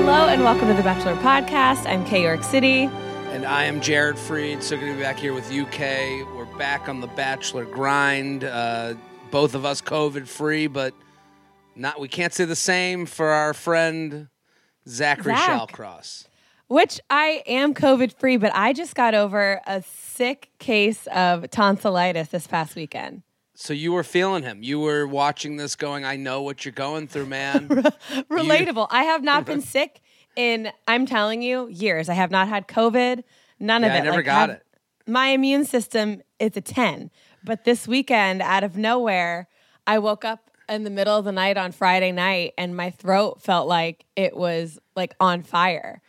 Hello and welcome to the Bachelor Podcast. I'm Kay York City. And I am Jared Freid. So good to be back here with UK. We're back on the Bachelor grind. Uh, both of us COVID free, but not. We can't say the same for our friend Zachary Zach. Shallcross. Which I am COVID free, but I just got over a sick case of tonsillitis this past weekend. So you were feeling him. You were watching this, going, "I know what you're going through, man." Relatable. I have not been sick in, I'm telling you, years. I have not had COVID, none of it. I never Like, got have- it. My immune system is a 10. But this weekend, out of nowhere, I woke up in the middle of the night on Friday night and my throat felt like it was like on fire.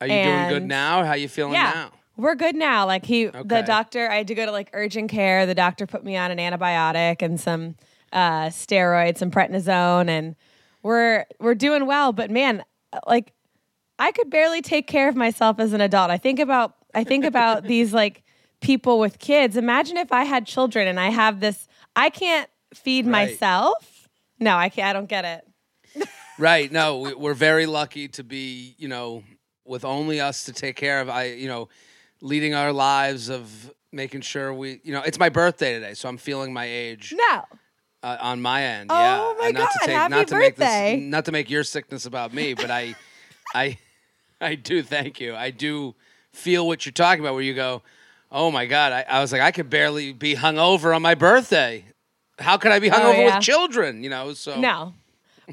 Are you doing good now? How are you feeling yeah. now? We're good now. Like he, Okay. the doctor, I had to go to like urgent care. The doctor put me on an antibiotic and some uh, steroids, some prednisone, and we're we're doing well. But man, like I could barely take care of myself as an adult. I think about I think about these like people with kids. Imagine if I had children and I have this. I can't feed Right. myself. No, I can't. I don't get it. Right. No, we- we're very lucky to be, you know, with only us to take care of. I, you know, leading our lives of making sure we, you know, it's my birthday today, so I'm feeling my age No. uh, on my end. Oh yeah. my And not God, To take, happy not to make birthday. this, not to make your sickness about me, but I, I, I do. Thank you. I do feel what you're talking about. Where you go, oh my God. I, I was like, I could barely be hungover on my birthday. How could I be hungover Oh, yeah. with children? You know. So No.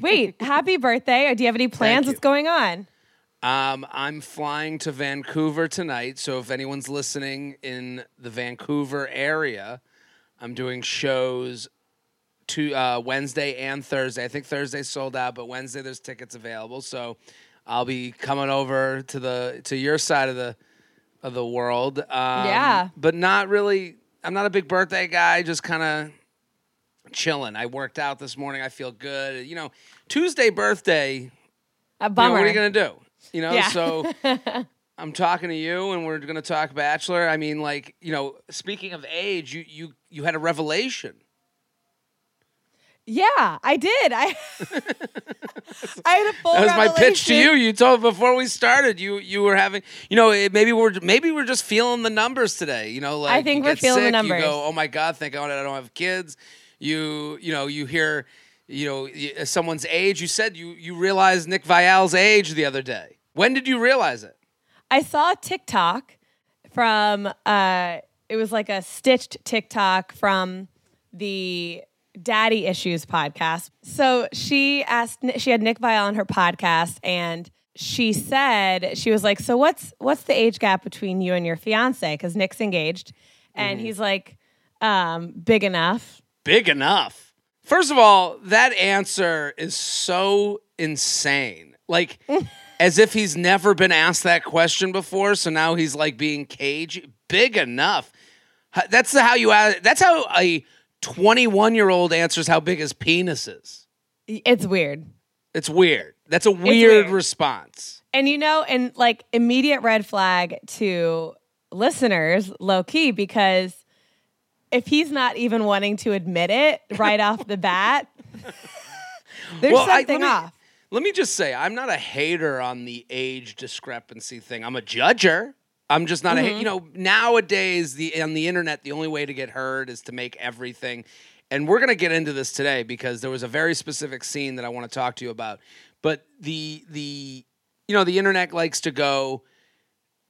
Wait, happy birthday. Do you have any plans? What's going on? Um, I'm flying to Vancouver tonight, so if anyone's listening in the Vancouver area, I'm doing shows to uh, Wednesday and Thursday. I think Thursday's sold out, but Wednesday there's tickets available. So I'll be coming over to the to your side of the of the world. Um, Yeah. but not really. I'm not a big birthday guy. Just kind of chilling. I worked out this morning. I feel good. You know, Tuesday birthday A you know, bummer. what are you gonna do? You know, Yeah. so I'm talking to you, and we're gonna talk Bachelor. I mean, like, you know, speaking of age, you you you had a revelation. Yeah, I did. I I had a full. That was my pitch to you. You told before we started. You you were having, you know, it, maybe we're maybe we're just feeling the numbers today. You know, like I think you we're feeling the numbers. You go, oh my god, thank God I don't have kids. You you know you hear, you know, someone's age. You said you you realized Nick Viall's age the other day. When did you realize it? I saw a TikTok from. uh It was like a stitched TikTok from the Daddy Issues podcast. So she asked. She had Nick Viall on her podcast, and she said she was like, "So what's what's the age gap between you and your fiance? Because Nick's engaged." And Mm-hmm. he's like, um, "Big enough." big enough? First of all, that answer is so insane. Like, as if he's never been asked that question before. So now he's like being caged. Big enough. That's how you. That's how a 21 year old answers how big his penis is. It's weird. It's weird. That's a weird, weird. response. And you know, and like immediate red flag to listeners, low key, because if he's not even wanting to admit it right off the bat, there's Well, I- something me- off. Let me just say, I'm not a hater on the age discrepancy thing. I'm a judger. I'm just not a Mm-hmm. a you know nowadays the on the internet the only way to get heard is to make everything and we're going to get into this today because there was a very specific scene that I want to talk to you about but the the you know the internet likes to go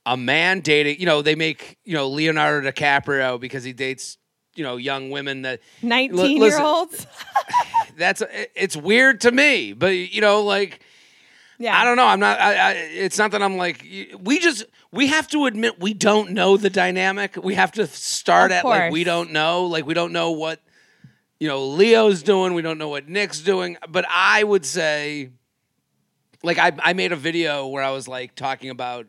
a man dating you know they make you know Leonardo DiCaprio because he dates you know young women that 19 listen. year olds. that's it's weird to me but you know like Yeah. I don't know. I'm not. I, I, it's not that I'm like. We just we have to admit we don't know the dynamic. We have to start Of at like we don't know. Like we don't know what you know Leo's doing. We don't know what Nick's doing. But I would say, like I I made a video where I was like talking about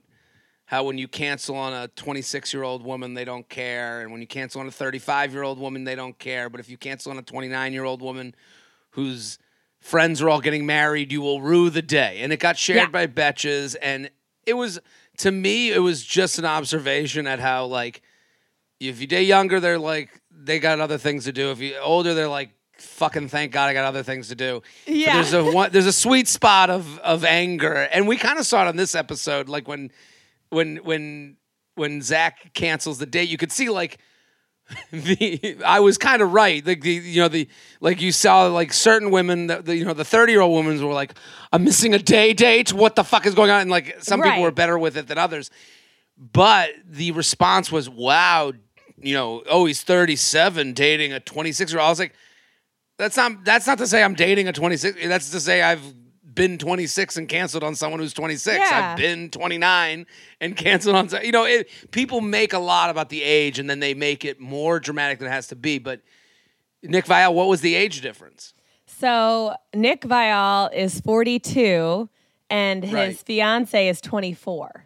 how when you cancel on a 26 year old woman they don't care, and when you cancel on a 35 year old woman they don't care. But if you cancel on a 29 year old woman whose friends are all getting married, you will rue the day. And it got shared Yeah. by Betches. And it was, to me, it was just an observation at how, like, if you date younger, they're like, they got other things to do. If you older, they're like, fucking thank God I got other things to do. But Yeah. there's a one, there's a sweet spot of of anger. And we kind of saw it on this episode, like when when when when Zach cancels the date, you could see like the I was kind of right. Like the you know the like you saw like certain women, that the you know the thirty year old women were like, I'm missing a day date. What the fuck is going on? And like some people were better with it than others. But the response was, wow, you know, oh he's 37 dating a 26 year old. I was like, that's not that's not to say I'm dating a 26. That's to say I've been 26 and canceled on someone who's 26. Yeah. I've been 29 and canceled on you know, it, people make a lot about the age and then they make it more dramatic than it has to be, but Nick Viall, what was the age difference? So Nick Viall is 42 and his Right. fiance is 24.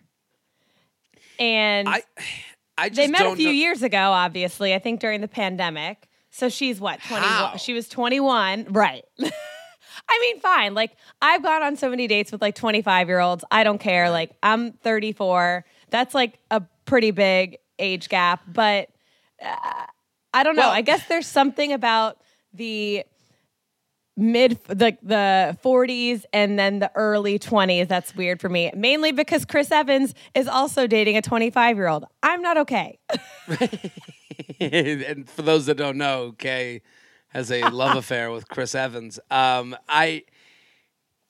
And I I just they met a few know. years ago, obviously, I think during the pandemic. So she's what, 21? She was 21. Right. I mean, fine. Like, I've gone on so many dates with like 25 year olds. I don't care. Like, I'm 34. That's like a pretty big age gap. But uh, I don't know. Well- I guess there's something about the mid the the 40s and then the early 20s that's weird for me mainly because chris evans is also dating a 25 year old i'm not okay and for those that don't know, Kay has a love affair with Chris Evans. Um, I,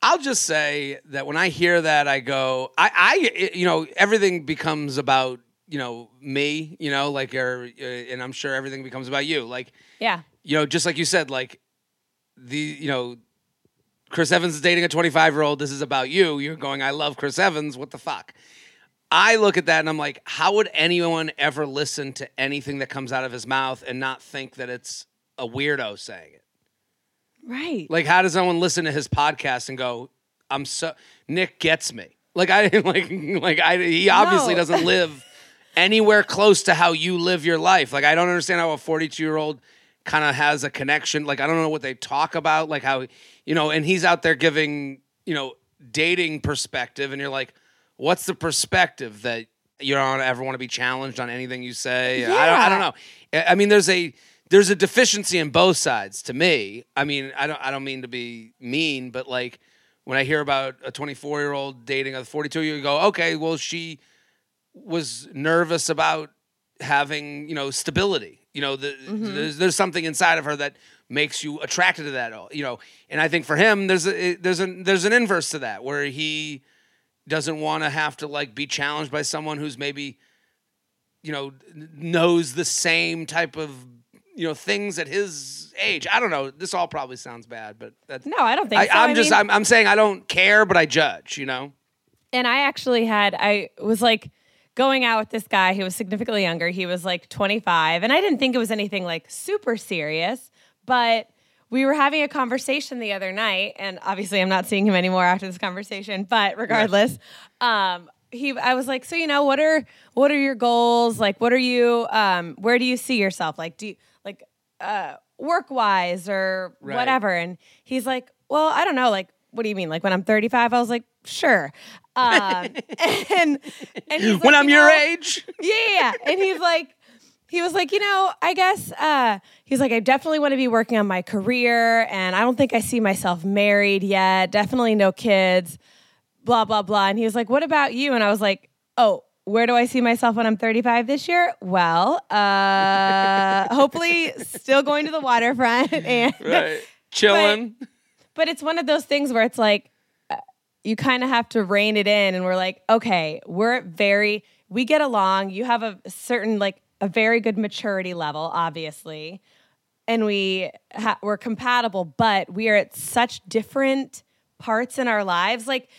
I'll just say that when I hear that, I go, I, I, you know, everything becomes about you know me, you know, like, or, uh, and I'm sure everything becomes about you, like, yeah you know, just like you said, like the, you know. Chris Evans is dating a 25 year old. This is about you. You're going, I love Chris Evans. What the fuck? I look at that and I'm like, how would anyone ever listen to anything that comes out of his mouth and not think that it's a weirdo saying it? right Like, how does someone listen to his podcast and go, "I'm so Nick gets me"? Like, I didn't like, like I he obviously No. doesn't live anywhere close to how you live your life. Like, I don't understand how a 42 year old kind of has a connection. Like, I don't know what they talk about. Like, how you know, and he's out there giving you know dating perspective, and you're like, what's the perspective that you don't ever want to be challenged on anything you say? I, don't, I don't know. I mean, there's a there's a deficiency in both sides to me. I mean, I don't I don't mean to be mean, but like when I hear about a 24 year old dating a 42 year old, go, okay, well she was nervous about having you know stability. You know, the, mm-hmm. there's there's something inside of her that makes you attracted to that. You know, and I think for him, there's a there's an there's an inverse to that where he doesn't want to have to like be challenged by someone who's maybe you know knows the same type of you know things at his age. I don't know. This all probably sounds bad, but that's no i don't think I, so I'm I just mean- I'm, I'm saying I don't care, but I judge. You know. and I actually had I was like going out with this guy who was significantly younger. He was like 25, and I didn't think it was anything like super serious, but we were having a conversation the other night, and obviously I'm not seeing him anymore after this conversation. But regardless, um, he I was like, so you know, what are what are your goals? Like, what are you? Um, where do you see yourself? Like, do you like uh, work wise or Right. whatever? And he's like, well, I don't know. Like, what do you mean? Like when I'm 35? I was like, sure. Um, and and he's when I'm you your know- age, yeah, yeah, yeah. And he's like, he was like, you know, I guess uh, he's like, I definitely want to be working on my career, and I don't think I see myself married yet. Definitely no kids. Blah blah blah. And he was like, what about you? And I was like, oh. Where do I see myself when I'm 35 this year? Well, uh, hopefully still going to the waterfront and right? Chilling. but it's one of those things where it's like uh, you kind of have to rein it in and we're like okay we're very we get along you have a certain like a very good maturity level obviously and we ha- we're compatible but we are at such different parts in our lives like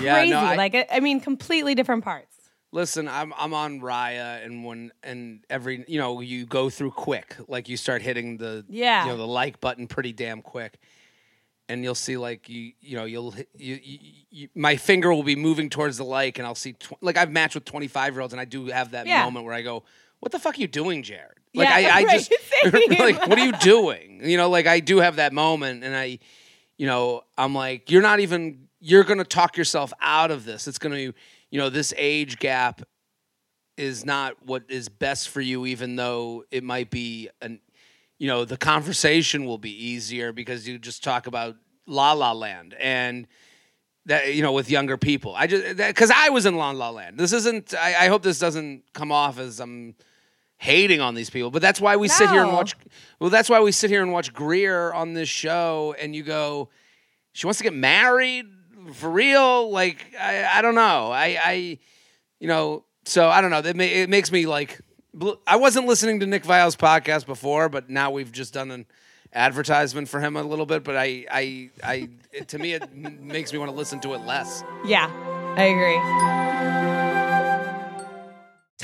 Yeah, crazy. no, I- like I, I mean, completely different parts. Listen, I'm I'm on Raya, and when and every you know you go through quick, like you start hitting the Yeah. you know the like button pretty damn quick, and you'll see like you you know you'll you, you, you my finger will be moving towards the like, and I'll see tw- like I've matched with 25 year olds, and I do have that Yeah. moment where I go, "What the fuck are you doing, Jared?" Like Yeah, I, I right, just like what are you doing? You know, like I do have that moment, and I you know, I'm like, you're not even, you're going to talk yourself out of this. It's going to, be you know, this age gap is not what is best for you, even though it might be an, you know, the conversation will be easier because you just talk about La La Land and that, you know, with younger people. I just, because I was in La La Land. This isn't, I, I hope this doesn't come off as I'm hating on these people, but that's why we sit here and watch, well, that's why we sit here and watch Greer on this show and you go, she wants to get married for real. Like, I, I don't know. I, I, you know, so I don't know. It, ma- it makes me like, bl- I wasn't listening to Nick Viall's podcast before, but now we've just done an advertisement for him a little bit. But I, I, I, it, to me, it makes me want to listen to it less. Yeah, I agree.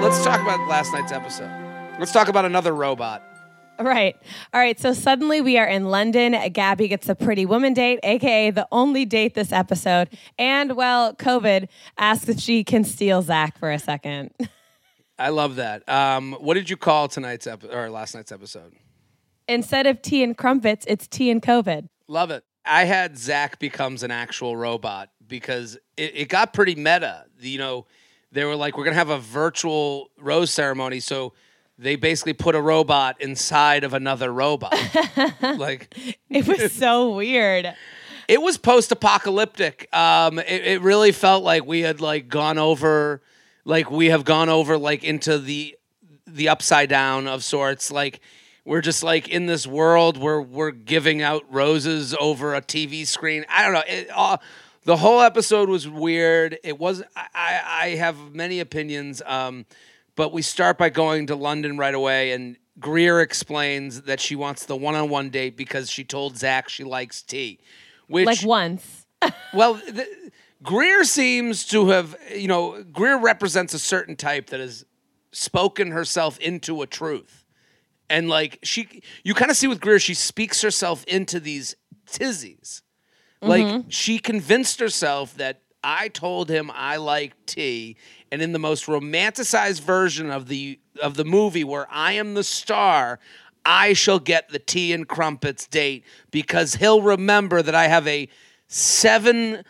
Let's talk about last night's episode. Let's talk about another robot. Right. All right. So suddenly we are in London. Gabi gets a pretty woman date, aka the only date this episode. And well, COVID asks if she can steal Zach for a second. I love that. Um, what did you call tonight's episode or last night's episode? Instead of tea and crumpets, it's tea and COVID. Love it. I had Zach becomes an actual robot because it, it got pretty meta. You know, they were like, we're gonna have a virtual rose ceremony, so they basically put a robot inside of another robot. like It was so weird. it was post-apocalyptic. Um, it, it really felt like we had like gone over, like we have gone over like into the the upside down of sorts. Like we're just like in this world where we're giving out roses over a TV screen. I don't know. It, uh, the whole episode was weird. It was. I, I have many opinions. Um, but we start by going to London right away, and Greer explains that she wants the one-on-one date because she told Zach she likes tea. Which Like once. well, the, Greer seems to have, you know, Greer represents a certain type that has spoken herself into a truth. And like she, you kind of see with Greer, she speaks herself into these tizzies. Like mm-hmm. she convinced herself that I told him I like tea, and in the most romanticized version of the of the movie where I am the star, I shall get the tea and crumpets date because he'll remember that I have a seven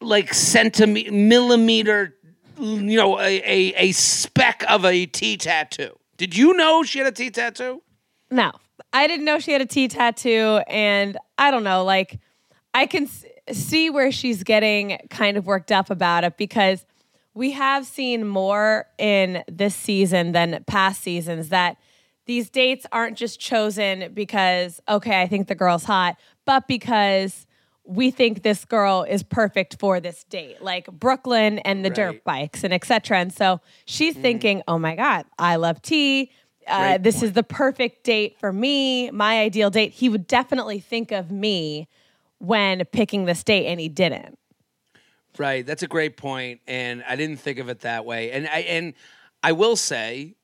like centimeter millimeter you know a, a a speck of a tea tattoo. Did you know she had a tea tattoo? No, I didn't know she had a T tattoo, and I don't know. Like, I can see where she's getting kind of worked up about it because we have seen more in this season than past seasons that these dates aren't just chosen because okay, I think the girl's hot, but because we think this girl is perfect for this date, like Brooklyn and the dirt bikes and etc. And so she's thinking, oh my God, I love tea. Uh, this point. is the perfect date for me, my ideal date. He would definitely think of me when picking this date, and he didn't. Right, that's a great point, and I didn't think of it that way. And I and I will say,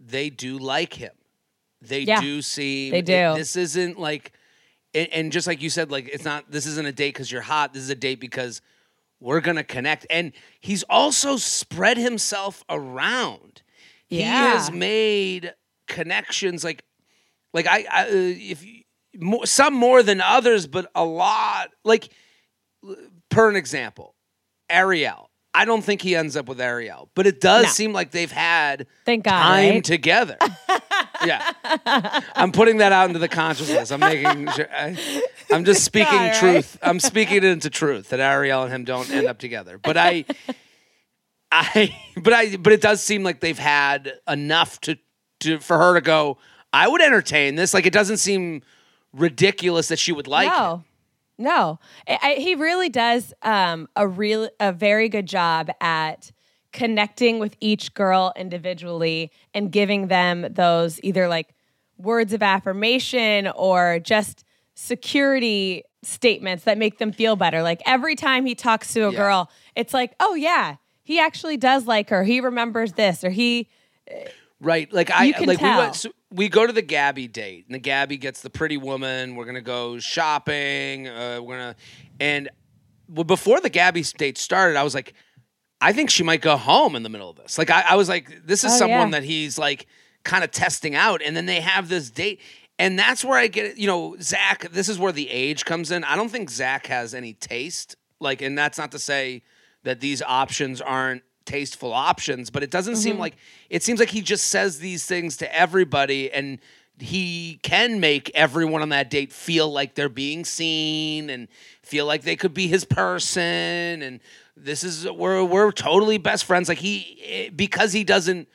they do like him. They Yeah, do see. they do. this isn't like, and, and just like you said, like it's not. This isn't a date because you're hot. This is a date because we're gonna connect. And he's also spread himself around. Yeah. He has made connections like, like I, I uh, if you- more, some more than others, but a lot like per an example, Ariel. I don't think he ends up with Ariel, but it does No. seem like they've had Thank God, time right? together. yeah, I'm putting that out into the consciousness. I'm making sure. I, I'm just speaking right. truth. I'm speaking it into truth that Ariel and him don't end up together. But I, I, but I, but it does seem like they've had enough to, to for her to go. I would entertain this. Like it doesn't seem ridiculous that she would like. it. no, no, I, I- he really does um, a real a very good job at connecting with each girl individually and giving them those either like words of affirmation or just security statements that make them feel better. Like every time he talks to a Yeah. girl, it's like, oh yeah, he actually does like her. He remembers this or he Right. Like I like we tell. went so we go to the Gabi date and the Gabi gets the pretty woman. We're gonna go shopping. Uh, we're gonna and well, before the Gabi date started, I was like, I think she might go home in the middle of this. Like I, I was like, this is Oh, someone yeah. that he's like kind of testing out, and then they have this date. And that's where I get it. You know, Zach, this is where the age comes in. I don't think Zach has any taste. Like, and that's not to say that these options aren't tasteful options, but it doesn't Mm-hmm. seem like it seems like he just says these things to everybody and he can make everyone on that date feel like they're being seen and feel like they could be his person and this is we're we're totally best friends like he eh, because he doesn't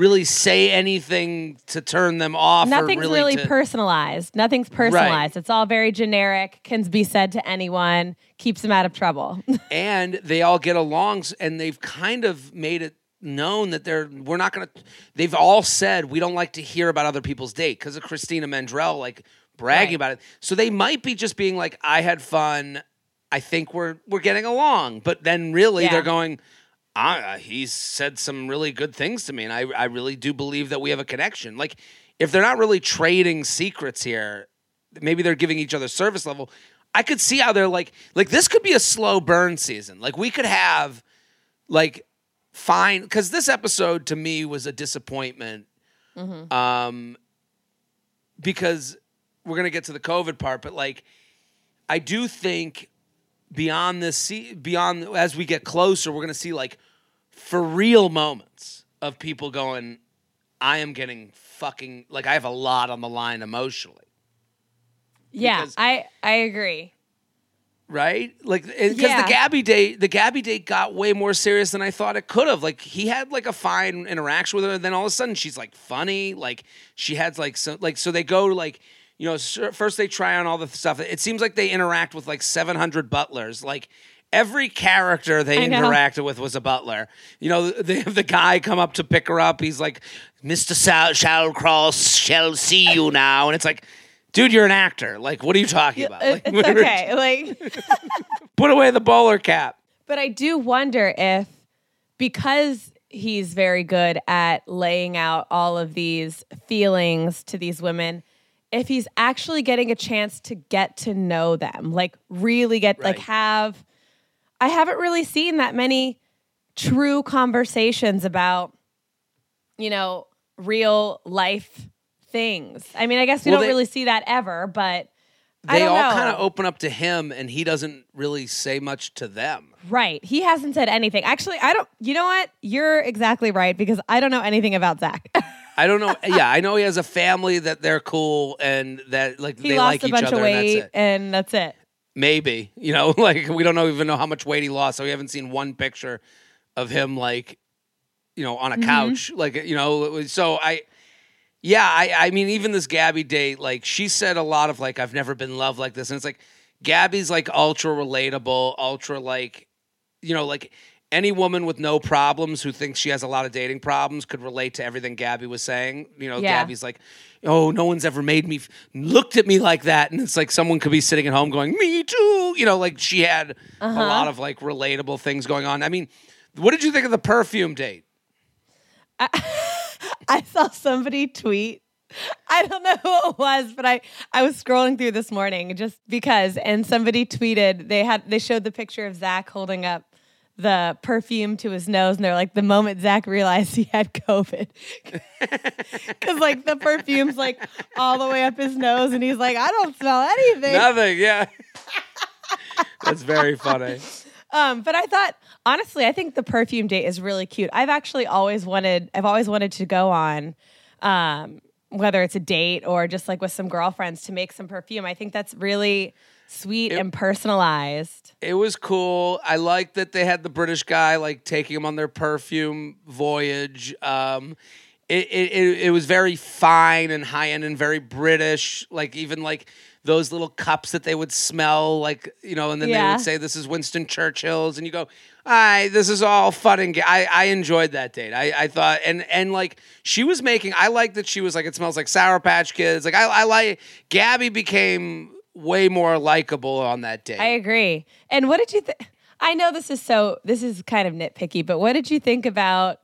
really say anything to turn them off or Nothing's really, really to, personalized. Nothing's personalized. It's all very generic, can be said to anyone, keeps them out of trouble. and they all get along and they've kind of made it known that they're we're not gonna they've all said we don't like to hear about other people's date because of christina mandrell like bragging Right. about it so they might be just being like i had fun i think we're we're getting along but then really Yeah. they're going ah, he's said some really good things to me and I, I really do believe that we have a connection. Like if they're not really trading secrets here maybe they're giving each other service level i could see how they're like like this could be a slow burn season. Like we could have like fine because this episode to me was a disappointment. Um because we're gonna get to the covid part but like i do think beyond this se- beyond as we get closer we're gonna see like for real moments of people going i am getting fucking like i have a lot on the line emotionally yeah, Because- I I agree. right? Like eh, because Yeah. the Gabi date, the Gabi date got way more serious than I thought it could have. Like he had like a fine interaction with her, and then all of a sudden she's like funny. Like she had like so like so they go like you know first they try on all the stuff. It seems like they interact with like seven hundred butlers. Like every character they interacted with was a butler. You know they have the guy come up to pick her up. He's like, Mister Sal- Shallcross shall see you now, and it's like. Dude, you're an actor. Like, what are you talking about? Uh, like, It's okay. Like Put away the bowler cap. But I do wonder if because he's very good at laying out all of these feelings to these women, if he's actually getting a chance to get to know them, like really get like have I haven't really seen that many true conversations about you know, real life things. I mean, I guess we Well, don't they- really see that ever, but They all kind of open up to him, and he doesn't really say much to them. Right. He hasn't said anything. Actually, I don't. You know what? You're exactly right because I don't know anything about Zach. I don't know. yeah, I know he has a family that they're cool and that like he they lost like a each bunch other. of and weight, that's it. and that's it. Maybe you know, like we don't know even know how much weight he lost, so we haven't seen one picture of him like you know on a Mm-hmm. couch, like you know. So I. Yeah, I, I mean, even this Gabi date, like she said a lot of like, I've never been loved like this. And it's like, Gabi's like ultra relatable, ultra like, you know, like any woman with no problems who thinks she has a lot of dating problems could relate to everything Gabi was saying. You know, Yeah. Gabi's like, oh, no one's ever made me, f- looked at me like that. And it's like someone could be sitting at home going, me too. You know, like she had a uh-huh. lot of like relatable things going on. I mean, what did you think of the perfume date? I saw somebody tweet. I don't know who it was, but I I was scrolling through this morning just because, and somebody tweeted they had they showed the picture of Zach holding up the perfume to his nose, and they're like, the moment Zach realized he had COVID, because like the perfume's like all the way up his nose, and he's like, I don't smell anything. Nothing. Yeah. That's very funny. Um, but I thought honestly, I think the perfume date is really cute. I've actually always wanted, I've always wanted to go on um, whether it's a date or just like with some girlfriends to make some perfume. I think that's really sweet and personalized. It was cool. I like that they had the British guy like taking them on their perfume voyage. Um, it, it, it, it was very fine and high end and very British. Like even like those little cups that they would smell, like you know, and then they would say this is Winston Churchill's, and you go, "I this is all fun and ga-" I I enjoyed that date. I I thought and and like she was making. I like that she was like it smells like Sour Patch Kids. Like I I like Gabi became way more likable on that date. I agree. And what did you think? I know this is so, this is kind of nitpicky, but what did you think about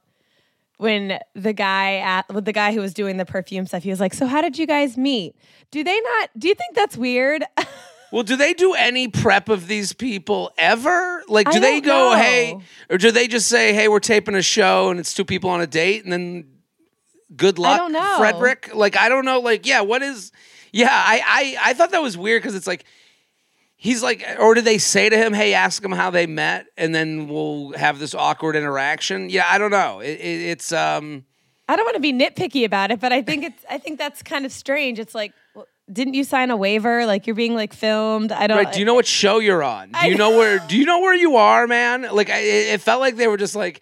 when the guy at with the guy who was doing the perfume stuff? He was like, "So how did you guys meet? Do they not? Do you think that's weird?" Well, do they do any prep of these people ever? Like, do they go, know. hey, or do they just say, hey, we're taping a show and it's two people on a date and then good luck, don't know. Frederick? Like, I don't know. Like, yeah, what is, yeah, I, I, I thought that was weird because it's like, he's like, or did they say to him, hey, ask him how they met and then we'll have this awkward interaction? Yeah, I don't know. It, it, it's, um, I don't want to be nitpicky about it, but I think it's I think that's kind of strange. It's like, well, didn't you sign a waiver? Like you're being like filmed. I don't. Right. Do you know what show you're on? Do you know where? Do you know where you are, man? Like, I, it it felt like they were just like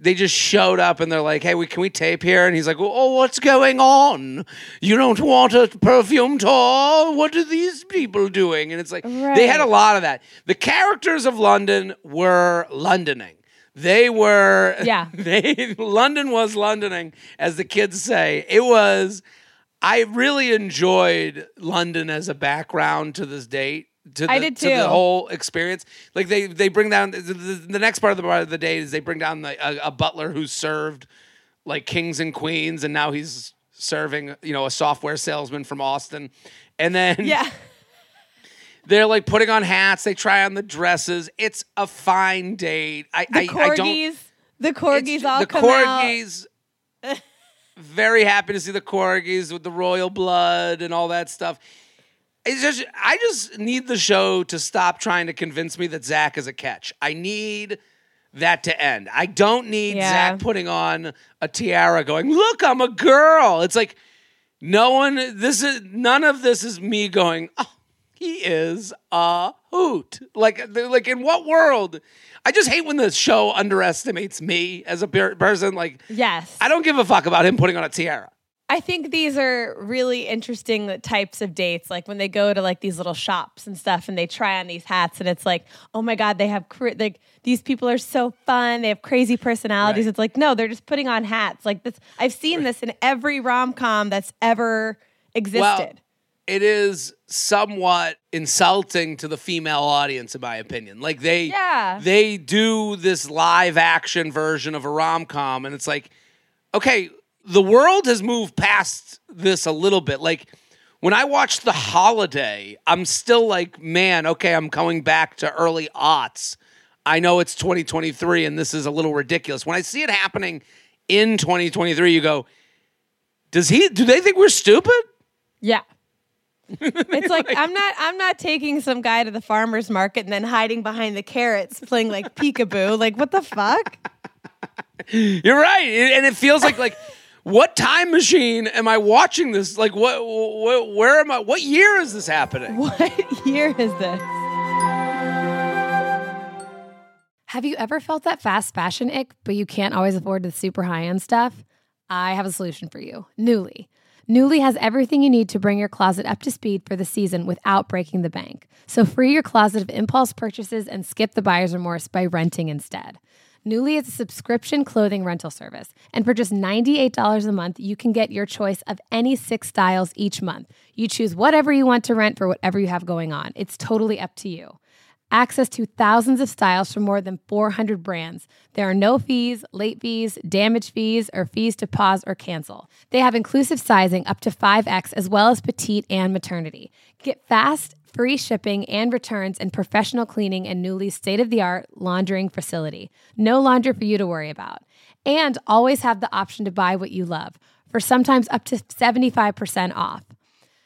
they just showed up and they're like, "Hey, we can we tape here?" And he's like, "Oh, oh what's going on? You don't want a perfume tour? What are these people doing?" And it's like they had a lot of that. The characters of London were Londoning. They were Yeah. They London was Londoning, as the kids say. It was. I really enjoyed London as a background to this date. To the, I did To the whole experience, like they they bring down the, the, the next part of the part of the date is they bring down the, a, a butler who served like kings and queens, and now he's serving you know a software salesman from Austin, and then Yeah. they're like putting on hats, they try on the dresses. It's a fine date. I The I, I corgis. don't the corgis all the come out. corgis. very happy to see the corgis with the royal blood and all that stuff. It's just I just need the show to stop trying to convince me that Zach is a catch. I need that to end. I don't need Yeah. Zach putting on a tiara going, "Look, I'm a girl." It's like no one this is none of this is me going, "Oh, he is a hoot." Like like in what world? I just hate when the show underestimates me as a per- person like Yes. I don't give a fuck about him putting on a tiara. I think these are really interesting types of dates. Like when they go to like these little shops and stuff, and they try on these hats, and it's like, oh my god, they have like these people are so fun. They have crazy personalities. Right. It's like no, they're just putting on hats. Like this, I've seen this in every rom com that's ever existed. Well, it is somewhat insulting to the female audience, in my opinion. Like they, Yeah. they do this live action version of a rom com, and it's like, okay, the world has moved past this a little bit. Like when I watch The Holiday, I'm still like, man, okay, I'm going back to early aughts. I know it's 2023 and this is a little ridiculous. When I see it happening in 2023, you go, does he? Do they think we're stupid? yeah. It's like I'm not I'm not taking some guy to the farmer's market and then hiding behind the carrots playing like peekaboo. Like what the fuck? You're right, and it feels like like what time machine am I watching this? Like what, what where am I? What year is this happening? What year is this? Have you ever felt that fast fashion ick, but you can't always afford the super high end stuff? I have a solution for you Nuuly. Nuuly has everything you need to bring your closet up to speed for the season without breaking the bank. So free your closet of impulse purchases and skip the buyer's remorse by renting instead. Nuuly is a subscription clothing rental service, and for just $98 a month, you can get your choice of any six styles each month. You choose whatever you want to rent for whatever you have going on. It's totally up to you access to thousands of styles from more than 400 brands. There are no fees, late fees, damage fees, or fees to pause or cancel. They have inclusive sizing up to 5X as well as petite and maternity. Get fast, free shipping and returns and professional cleaning in Nuuly's state of the art laundering facility. No laundry for you to worry about. And always have the option to buy what you love for sometimes up to 75% off.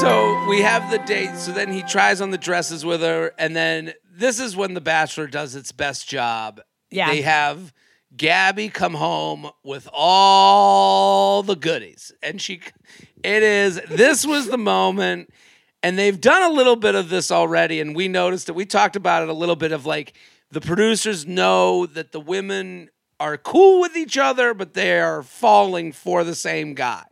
So we have the date. So then he tries on the dresses with her, and then this is when The Bachelor does its best job. Yeah. They have Gabi come home with all the goodies, and she, it is. This was the moment, and they've done a little bit of this already, and we noticed it. We talked about it a little bit of like the producers know that the women are cool with each other, but they are falling for the same guy.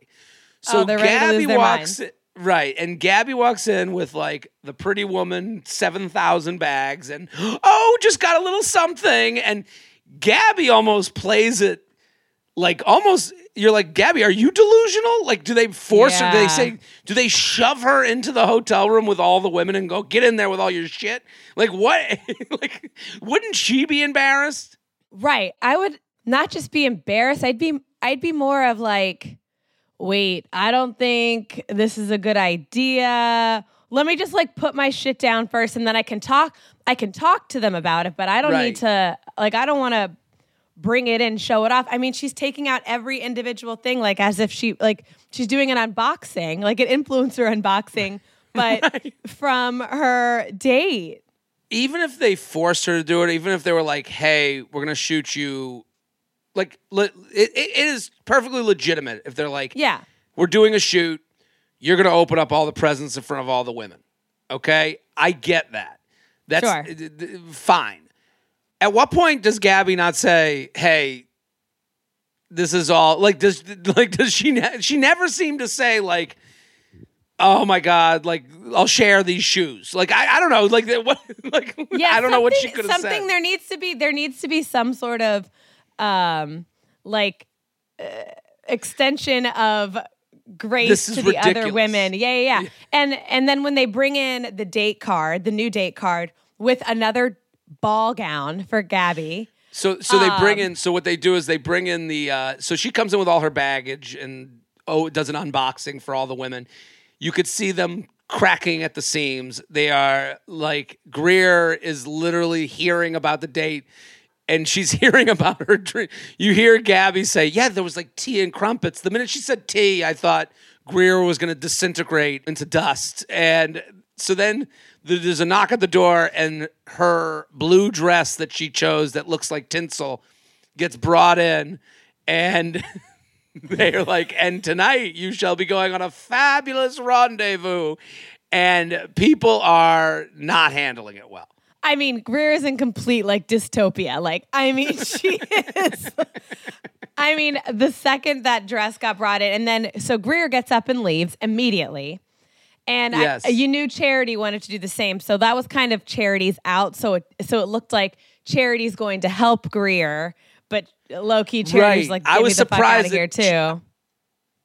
So Oh, they're ready to Gabi walks minds. Right, and Gabi walks in with like the pretty woman, seven thousand bags, and oh, just got a little something, and Gabi almost plays it like almost. You're like Gabi, are you delusional? Like, do they force her? Do they say? Do they shove her into the hotel room with all the women and go get in there with all your shit? Like what? like, wouldn't she be embarrassed? Right. I would not just be embarrassed. I'd be I'd be more of like, wait, I don't think this is a good idea. Let me just like put my shit down first and then I can talk I can talk to them about it, but I don't Right. need to like I don't want to bring it in, show it off. I mean, she's taking out every individual thing like as if she like she's doing an unboxing, like an influencer unboxing, but from her date. even if they forced her to do it, even if they were like, "Hey, we're gonna shoot you," like le- it, it is perfectly legitimate if they're like, Yeah. we're doing a shoot, you're gonna open up all the presents in front of all the women." Okay, I get that. That's Sure. d- d- fine. At what point does Gabi not say, "Hey"? This is all like does like does she ne- she never seem to say like oh my god like I'll share these shoes like I, I don't know like what like yeah, I don't know what she could have Something said. there needs to be there needs to be some sort of um like uh, extension of grace to the other women. Yeah, yeah, yeah. And and then when they bring in the date card, the new date card with another ball gown for Gabi. So so they bring Um, in so what they do is they bring in the uh so she comes in with all her baggage and oh does an unboxing for all the women. You could see them cracking at the seams. They are like Greer is literally hearing about the date and she's hearing about her dream. You hear Gabi say, "Yeah, there was like tea and crumpets." The minute she said tea, I thought Greer was going to disintegrate into dust. And so then there's a knock at the door, and her blue dress that she chose that looks like tinsel gets brought in, and they're like, "And tonight you shall be going on a fabulous rendezvous." And people are not handling it well. I mean, Greer is in complete like dystopia. Like, I mean, she is. I mean, the second that dress got brought in, and then so Greer gets up and leaves immediately. And Yes. I, you knew Charity wanted to do the same, so that was kind of Charity's out. So it so it looked like Charity's going to help Greer, but low key Charity's Right. like, I was fuck out surprised of here too.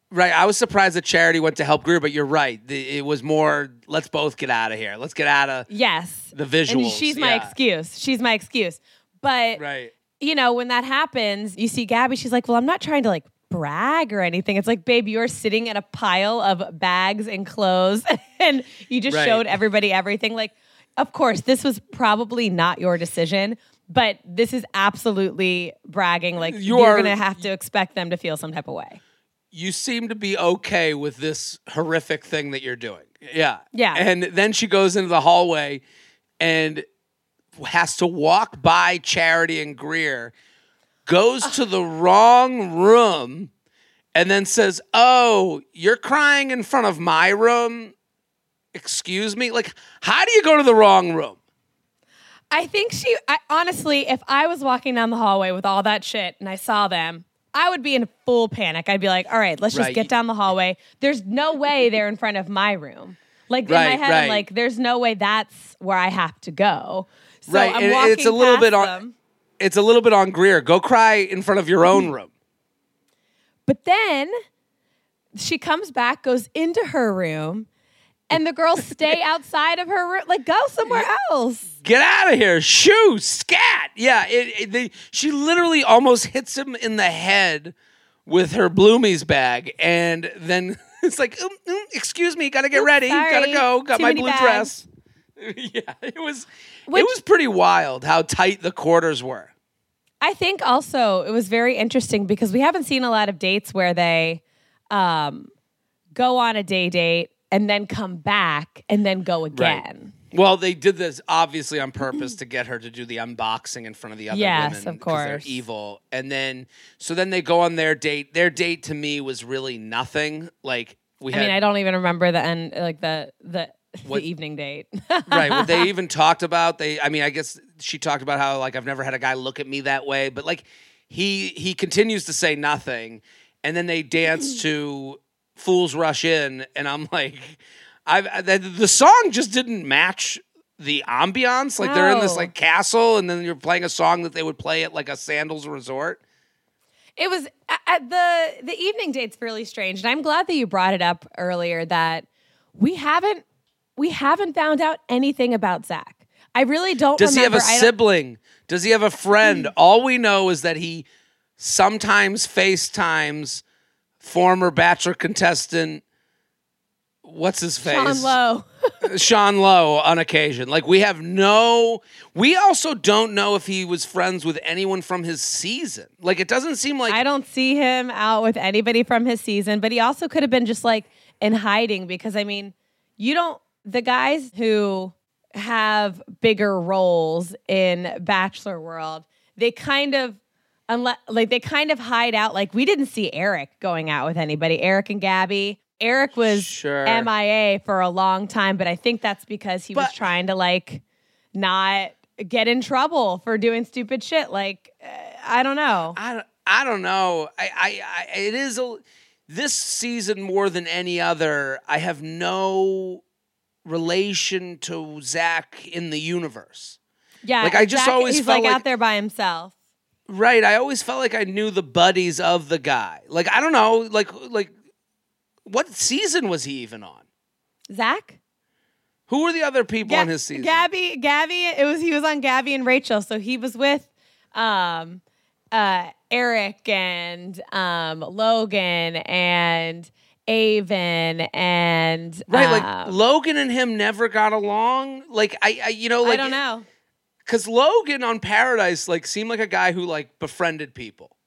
Right. I was surprised that Charity went to help Greer, but you're right. The, it was more, let's both get out of here. Let's get out of Yes, the visuals. and she's my yeah. excuse. She's my excuse. But Right. you know, when that happens, you see Gabi, she's like, Well, I'm not trying to like brag or anything. It's like, babe, you're sitting in a pile of bags and clothes and you just Right. showed everybody everything. Like, of course, this was probably not your decision, but this is absolutely bragging. Like, You you're are- going to have to expect them to feel some type of way. You seem to be okay with this horrific thing that you're doing. Yeah. Yeah. And then she goes into the hallway and has to walk by Charity and Greer, goes to the wrong room, and then says, Oh, you're crying in front of my room? Excuse me? Like, how do you go to the wrong room? I think she, I, honestly, if I was walking down the hallway with all that shit and I saw them, I would be in full panic. I'd be like, all right, let's just Right. get down the hallway. There's no way they're in front of my room. Like in my Right, head, I'm like, there's no way that's where I have to go. So Right, I'm walking it's a little bit on- them. It's a little bit on Greer. Go cry in front of your own mm-hmm. room. But then she comes back, goes into her room, and the girls stay outside of her room. Like, go somewhere else. Get out of here! Shoo! Scat! Yeah, it, it, they, she literally almost hits him in the head with her Bloomies bag, and then it's like, "Um, um, "Excuse me, gotta get Oops, ready, gotta go, got Too my blue bags." dress." yeah, it was Which- it was pretty wild how tight the quarters were. I think also it was very interesting because we haven't seen a lot of dates where they um, go on a day date and then come back and then go again. Well, they did this obviously on purpose to get her to do the unboxing in front of the other Yes, women. of 'cause They're course. evil, and then so then they go on their date. Their date to me was really nothing. Like we I had mean, I don't even remember the end, like the the, What- the evening date. right what they even talked about they i mean i guess she talked about how like i've never had a guy look at me that way but like he he continues to say nothing and then they dance to fools rush in and i'm like i've the, the song just didn't match the ambiance like they're in this like castle and then you're playing a song that they would play at like a sandals resort It was at- the the evening date's really strange, and I'm glad that you brought it up earlier. That we haven't we haven't found out anything about Zach. I really don't. does he have remember. a sibling does he have a friend all we know is that he sometimes facetimes former bachelor contestant what's his face Sean Lowe. Sean Lowe on occasion. Like we have no we also don't know if he was friends with anyone from his season. Like it doesn't seem like I don't see him out with anybody from his season, but he also could have been just like in hiding because I mean, you don't the guys who have bigger roles in Bachelor World, they kind of unless like they kind of hide out. Like we didn't see Erich going out with anybody. Erich and Gabby. Erich was Sure. MIA for a long time, but I think that's because he was trying to like not get in trouble for doing stupid shit. Like uh, I don't know. I don't, I don't know. I, I, I it is a this season more than any other. I have no relation to Zach in the universe. Yeah, Like, I just Zach- always he's felt like, like- out there by himself. Right. I always felt like I knew the buddies of the guy. Like I don't know. Like like what season was he even on? Zach, Who were the other people Ga- on his season? Gabby, Gabby. It was he was on Gabby and Rachel, so he was with um, uh, Erich and um, Logan and Aven and Right, like um, Logan and him never got along. Like I, I you know, like I don't know. Because Logan on Paradise like seemed like a guy who like befriended people.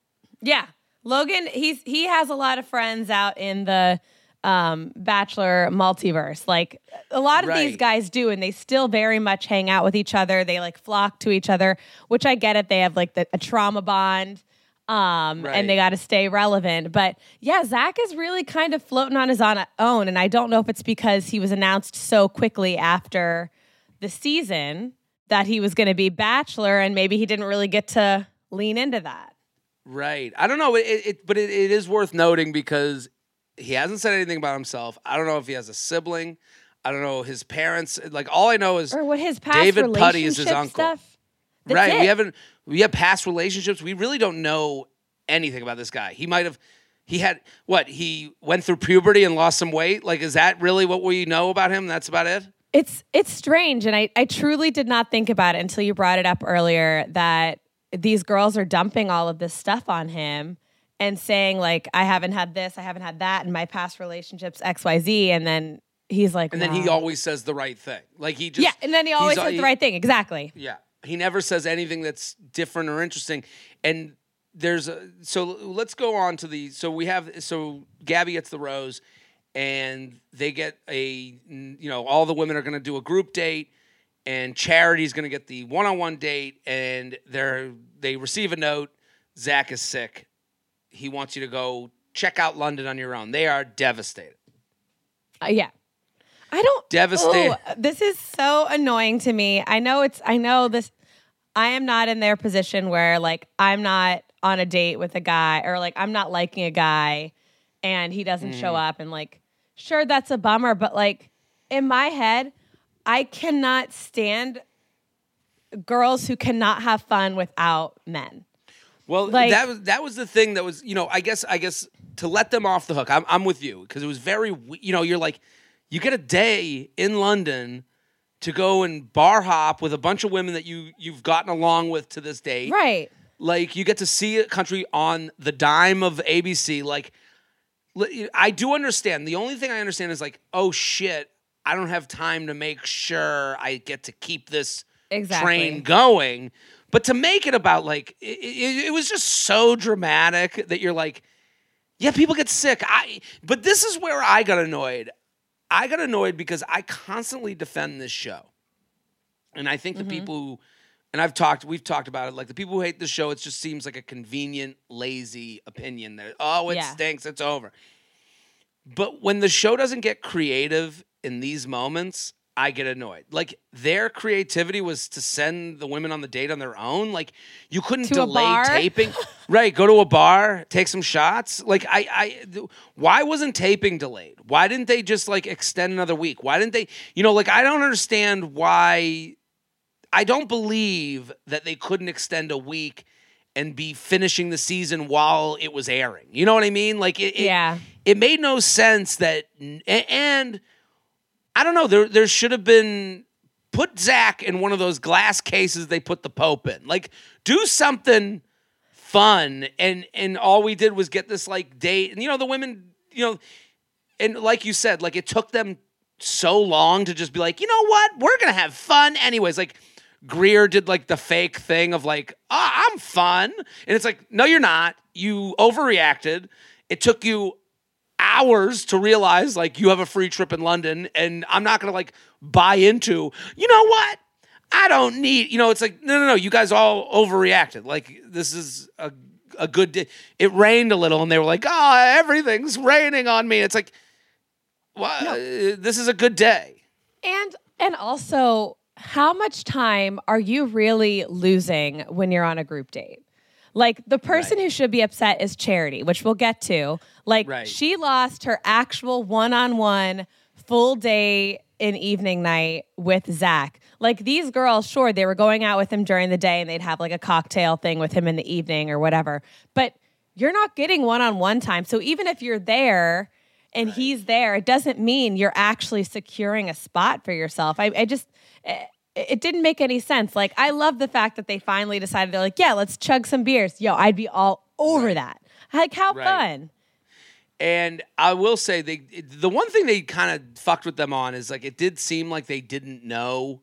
Yeah, Logan. He's he has a lot of friends out in the um, Bachelor multiverse. Like a lot of these guys do, and they still very much hang out with each other. They like flock to each other, which I get it. They have like the, a trauma bond. Um, Right. and they got to stay relevant. But yeah, Zach is really kind of floating on his own. And I don't know if it's because he was announced so quickly after the season that he was going to be Bachelor, and maybe he didn't really get to lean into that. Right. I don't know. It, it but it, it is worth noting because he hasn't said anything about himself. I don't know if he has a sibling. I don't know his parents. Like all I know is or what his past David Puddy is his uncle. Right. We haven't we have past relationships. We really don't know anything about this guy. He might have he had what? He went through puberty and lost some weight. Like is that really what we know about him? That's about it? It's it's strange, and I I truly did not think about it until you brought it up earlier that these girls are dumping all of this stuff on him and saying like I haven't had this, I haven't had that in my past relationships X Y Z, and then he's like, And then he always says the right thing. Like he just yeah, and then he always he's- uh, says the right thing exactly. Yeah. He never says anything that's different or interesting. And there's a so let's go on to the so we have so Gabby gets the rose and they get a you know all the women are going to do a group date and Charity's going to get the one-on-one date and they're they receive a note Zach is sick. He wants you to go check out London on your own. They are devastated. Uh, yeah. I don't Devastated. Ooh, this is so annoying to me. I know it's I know this I am not in their position where like I'm not on a date with a guy or like I'm not liking a guy and he doesn't show Mm. up and like sure that's a bummer but like in my head I cannot stand girls who cannot have fun without men. Well, Like- that was that was the thing that was you know I guess I guess to let them off the hook. I'm, I'm with you because it was very, you know, you're like, you get a day in London to go and bar hop with a bunch of women that you you've gotten along with to this date. Right. Like you get to see a country on the dime of ABC. Like li- I do understand. The only thing I understand is like, oh shit, I don't have time to make sure I get to keep this Exactly. train going. But to make it about like it, it, it was just so dramatic that you're like, yeah, people get sick. I but this is where I got annoyed. I got annoyed because I constantly defend this show. And I think the mm-hmm. people who and I've talked we've talked about it like the people who hate the show it just seems like a convenient lazy opinion that oh it Yeah. stinks it's over. But when the show doesn't get creative in these moments, I get annoyed. Like their creativity was to send the women on the date on their own. Like you couldn't To delay taping. right, go to a bar, take some shots. Like I I th- why wasn't taping delayed? Why didn't they just like extend another week? Why didn't they you know like I don't understand why I don't believe that they couldn't extend a week and be finishing the season while it was airing. You know what I mean? Like it, it Yeah. it made no sense that and I don't know there there should have been put Zach in one of those glass cases they put the Pope in. Like do something fun and and all we did was get this like date and you know the women you know and like you said like it took them so long to just be like you know what we're gonna have fun anyways like Greer did like the fake thing of like oh, I'm fun and it's like no you're not you overreacted it took you hours to realize like you have a free trip in London and I'm not gonna like buy into you know what I don't need, you know, it's like, no, no, no, you guys all overreacted. Like, this is a, a good day. It rained a little, and they were like, oh, everything's raining on me. It's like, well, uh, this is a good day. And and also, how much time are you really losing when you're on a group date? Like the person Right. who should be upset is Charity, which we'll get to. Like Right. she lost her actual one-on-one full day and evening night with Zach. Like these girls, sure, they were going out with him during the day and they'd have like a cocktail thing with him in the evening or whatever. But you're not getting one-on-one time. So even if you're there and he's there, it doesn't mean you're actually securing a spot for yourself. I, I just, Eh, it didn't make any sense. Like, I love the fact that they finally decided they're like, yeah, let's chug some beers. Yo, I'd be all over that. Like, how Right. fun. And I will say, they the one thing they kind of fucked with them on is like, it did seem like they didn't know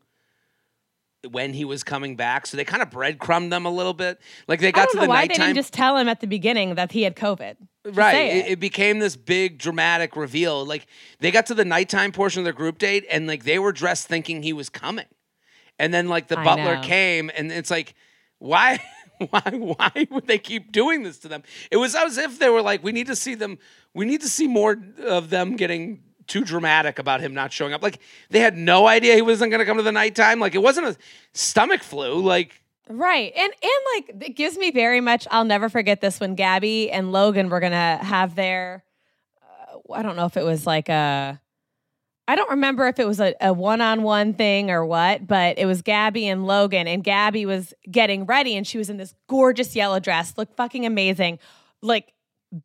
when he was coming back. So they kind of breadcrumbed them a little bit. Like, they got to the why they didn't just tell him at the beginning that he had COVID. Right it. it. it became this big dramatic reveal like they got to the nighttime portion of their group date and like they were dressed thinking he was coming and then like the I butler know. came and it's like why why why would they keep doing this to them it was as if they were like we need to see them we need to see more of them getting too dramatic about him not showing up like they had no idea he wasn't going to come to the nighttime like it wasn't a stomach flu like Right. And and like it gives me very much I'll never forget this when Gabby and Logan were going to have their uh, I don't know if it was like a I don't remember if it was a, a one-on-one thing or what, but it was Gabby and Logan and Gabby was getting ready and she was in this gorgeous yellow dress, looked fucking amazing. Like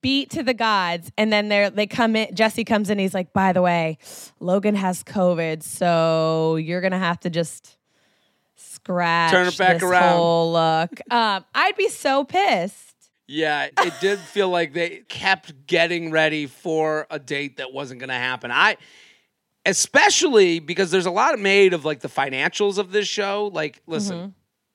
beat to the gods and then they they come in Jesse comes in he's like by the way Logan has covid so you're going to have to just scratch Turn it back this around. whole look. Um, I'd be so pissed. Yeah, it did feel like they kept getting ready for a date that wasn't going to happen. I especially because there's a lot made of like the financials of this show. Like, listen, Mm-hmm.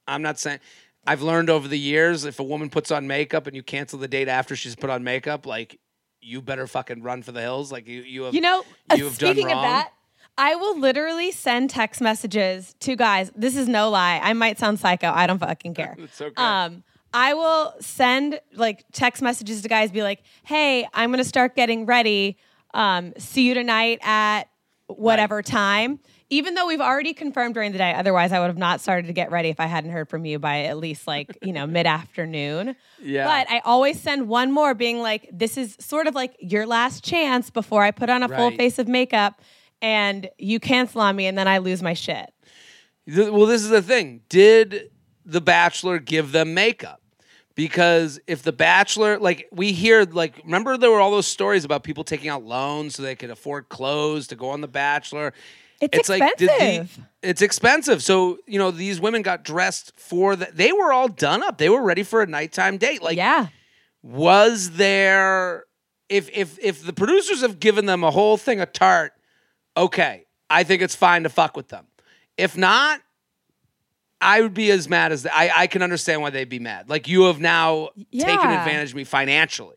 I'm not saying I've learned over the years if a woman puts on makeup and you cancel the date after she's put on makeup, like you better fucking run for the hills. Like you, you have, You know, you have done speaking of wrong. that, I will literally send text messages to guys. This is no lie. I might sound psycho. I don't fucking care. It's okay. Um, I will send like text messages to guys, be like, "Hey, I'm gonna start getting ready. Um, see you tonight at whatever time." Even though we've already confirmed during the day, otherwise I would have not started to get ready if I hadn't heard from you by at least like you know mid afternoon. Yeah. But I always send one more, being like, "This is sort of like your last chance before I put on a full face of makeup." And you cancel on me, and then I lose my shit. Well, this is the thing. Did The Bachelor give them makeup? because if the bachelor like we hear like remember there were all those stories about people taking out loans so they could afford clothes to go on the bachelor It's, like did the- expensive. it's expensive so you know these women got dressed for the they were all done up they were ready for a nighttime date like yeah. was there if if if the producers have given them a whole thing of Tarte okay i think it's fine to fuck with them. If not i would be as mad as i i can understand why they'd be mad. Like you have now taken advantage of me financially.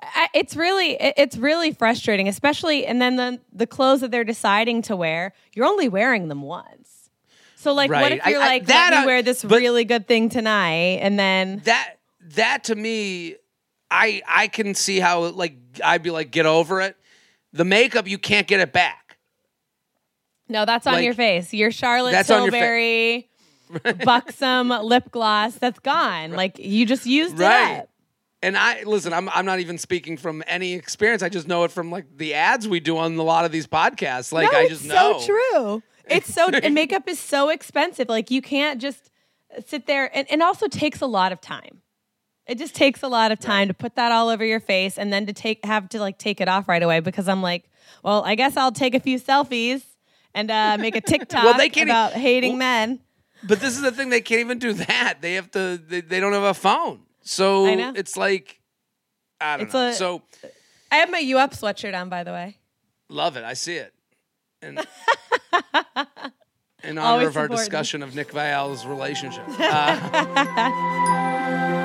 I- it's really it's really frustrating especially and then the the clothes that they're deciding to wear you're only wearing them once. So like what if you're I- I- like that let I- me wear this really good thing tonight and then that that to me i i can see how like i'd be like get over it the makeup you can't get it back no that's on like, your face your charlotte that's on your fa- tilbury buxom lip gloss that's gone like you just used Right. it up and I listen. I'm I'm not even speaking from any experience. I just know it from like the ads we do on a lot of these podcasts. Like no, I just know. It's so true. It's so and makeup is so expensive. Like you can't just sit there and, and also takes a lot of time. It just takes a lot of time to put that all over your face and then to take have to like take it off right away because I'm like, well, I guess I'll take a few selfies and uh, make a TikTok they can't e- about hating well- men. But this is the thing. They can't even do that. They have to. They, they don't have a phone. So it's like I don't It's know. a- so I have my You Up sweatshirt on, by the way. love it. I see it. And in honor Always of our supporting. discussion of Nick Viall's relationship. Uh,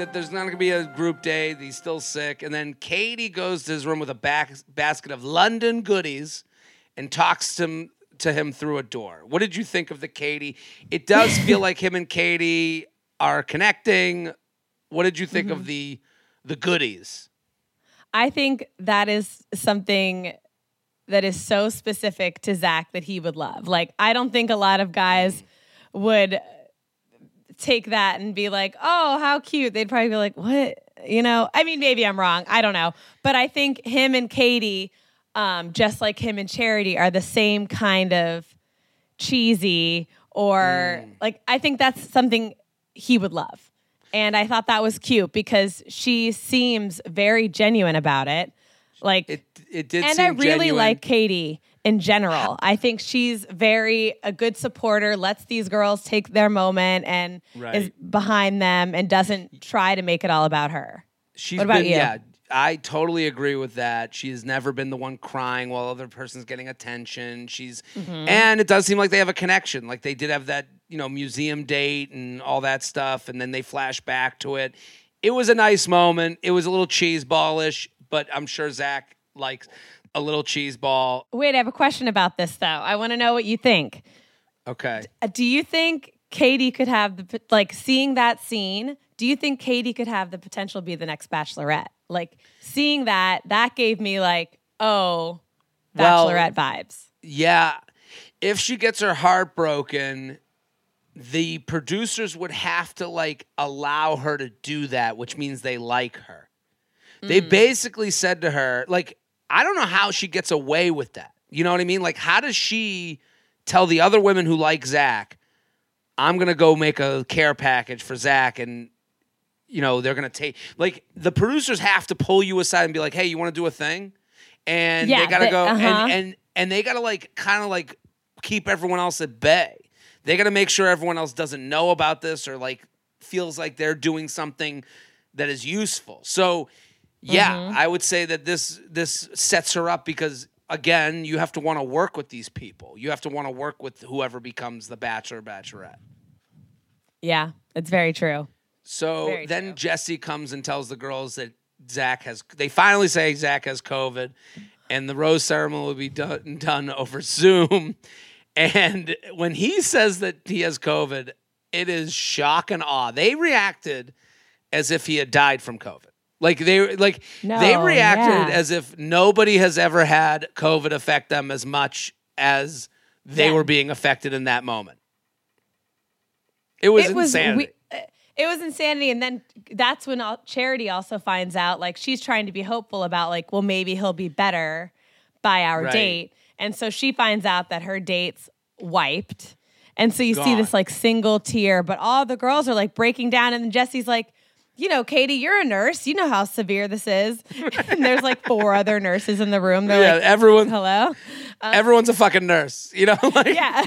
that there's not going to be a group day. He's still sick. And then Katie goes to his room with a back, basket of London goodies and talks to him, to him through a door. What did you think of the Katie? It does feel like him and Katie are connecting. What did you think Mm-hmm. of the the goodies? I think that is something that is so specific to Zach that he would love. Like, I don't think a lot of guys would take that and be like, oh, how cute. They'd probably be like, what? You know, I mean, maybe I'm wrong. I don't know. But I think him and Katie, um, just like him and Charity, are the same kind of cheesy or like, I think that's something he would love. And I thought that was cute because she seems very genuine about it. Like, It it did and I really genuine. like Katie in general. I think she's very a good supporter, lets these girls take their moment and is behind them and doesn't try to make it all about her. She's What about been, you? Yeah, I totally agree with that. She has never been the one crying while other person's getting attention. She's Mm-hmm. and it does seem like they have a connection. Like they did have that, you know, museum date and all that stuff, and then they flash back to it. It was a nice moment. It was a little cheese ballish, but I'm sure Zach likes a little cheese ball. Wait, I have a question about this though. I want to know what you think. Okay. Uh, Do you think Katie could have the like seeing that scene? Do you think Katie could have the potential to be the next Bachelorette? Like seeing that, that gave me like, oh, Well- Bachelorette vibes. Yeah. If she gets her heart broken, the producers would have to like allow her to do that, which means they like her. They basically said to her, like, I don't know how she gets away with that. You know what I mean? Like, how does she tell the other women who like Zach, I'm gonna go make a care package for Zach and you know, they're gonna take like the producers have to pull you aside and be like, hey, you wanna do a thing? And Yeah, they gotta they- go uh-huh. and, and and they gotta like kind of like keep everyone else at bay. They gotta make sure everyone else doesn't know about this or like feels like they're doing something that is useful. So yeah, Mm-hmm. I would say that this this sets her up because again, you have to want to work with these people. You have to want to work with whoever becomes the bachelor or bachelorette. Yeah, it's very true. So Very then true. Jesse comes and tells the girls that Zach has. They finally say Zach has COVID, and the rose ceremony will be done, done over Zoom. And when he says that he has COVID, it is shock and awe. They reacted as if he had died from COVID. Like they like they reacted yeah. as if nobody has ever had COVID affect them as much as they Yeah. were being affected in that moment. It was it was insanity. we- it was insanity and then that's when all, charity also finds out like she's trying to be hopeful about like well maybe he'll be better by our Right. date and so she finds out that her date's wiped and so you see this like single tear but all the girls are like breaking down and then jesse's like you know katie you're a nurse you know how severe this is and there's like four other nurses in the room they're yeah, like everyone hello everyone's a fucking nurse. You know, like yeah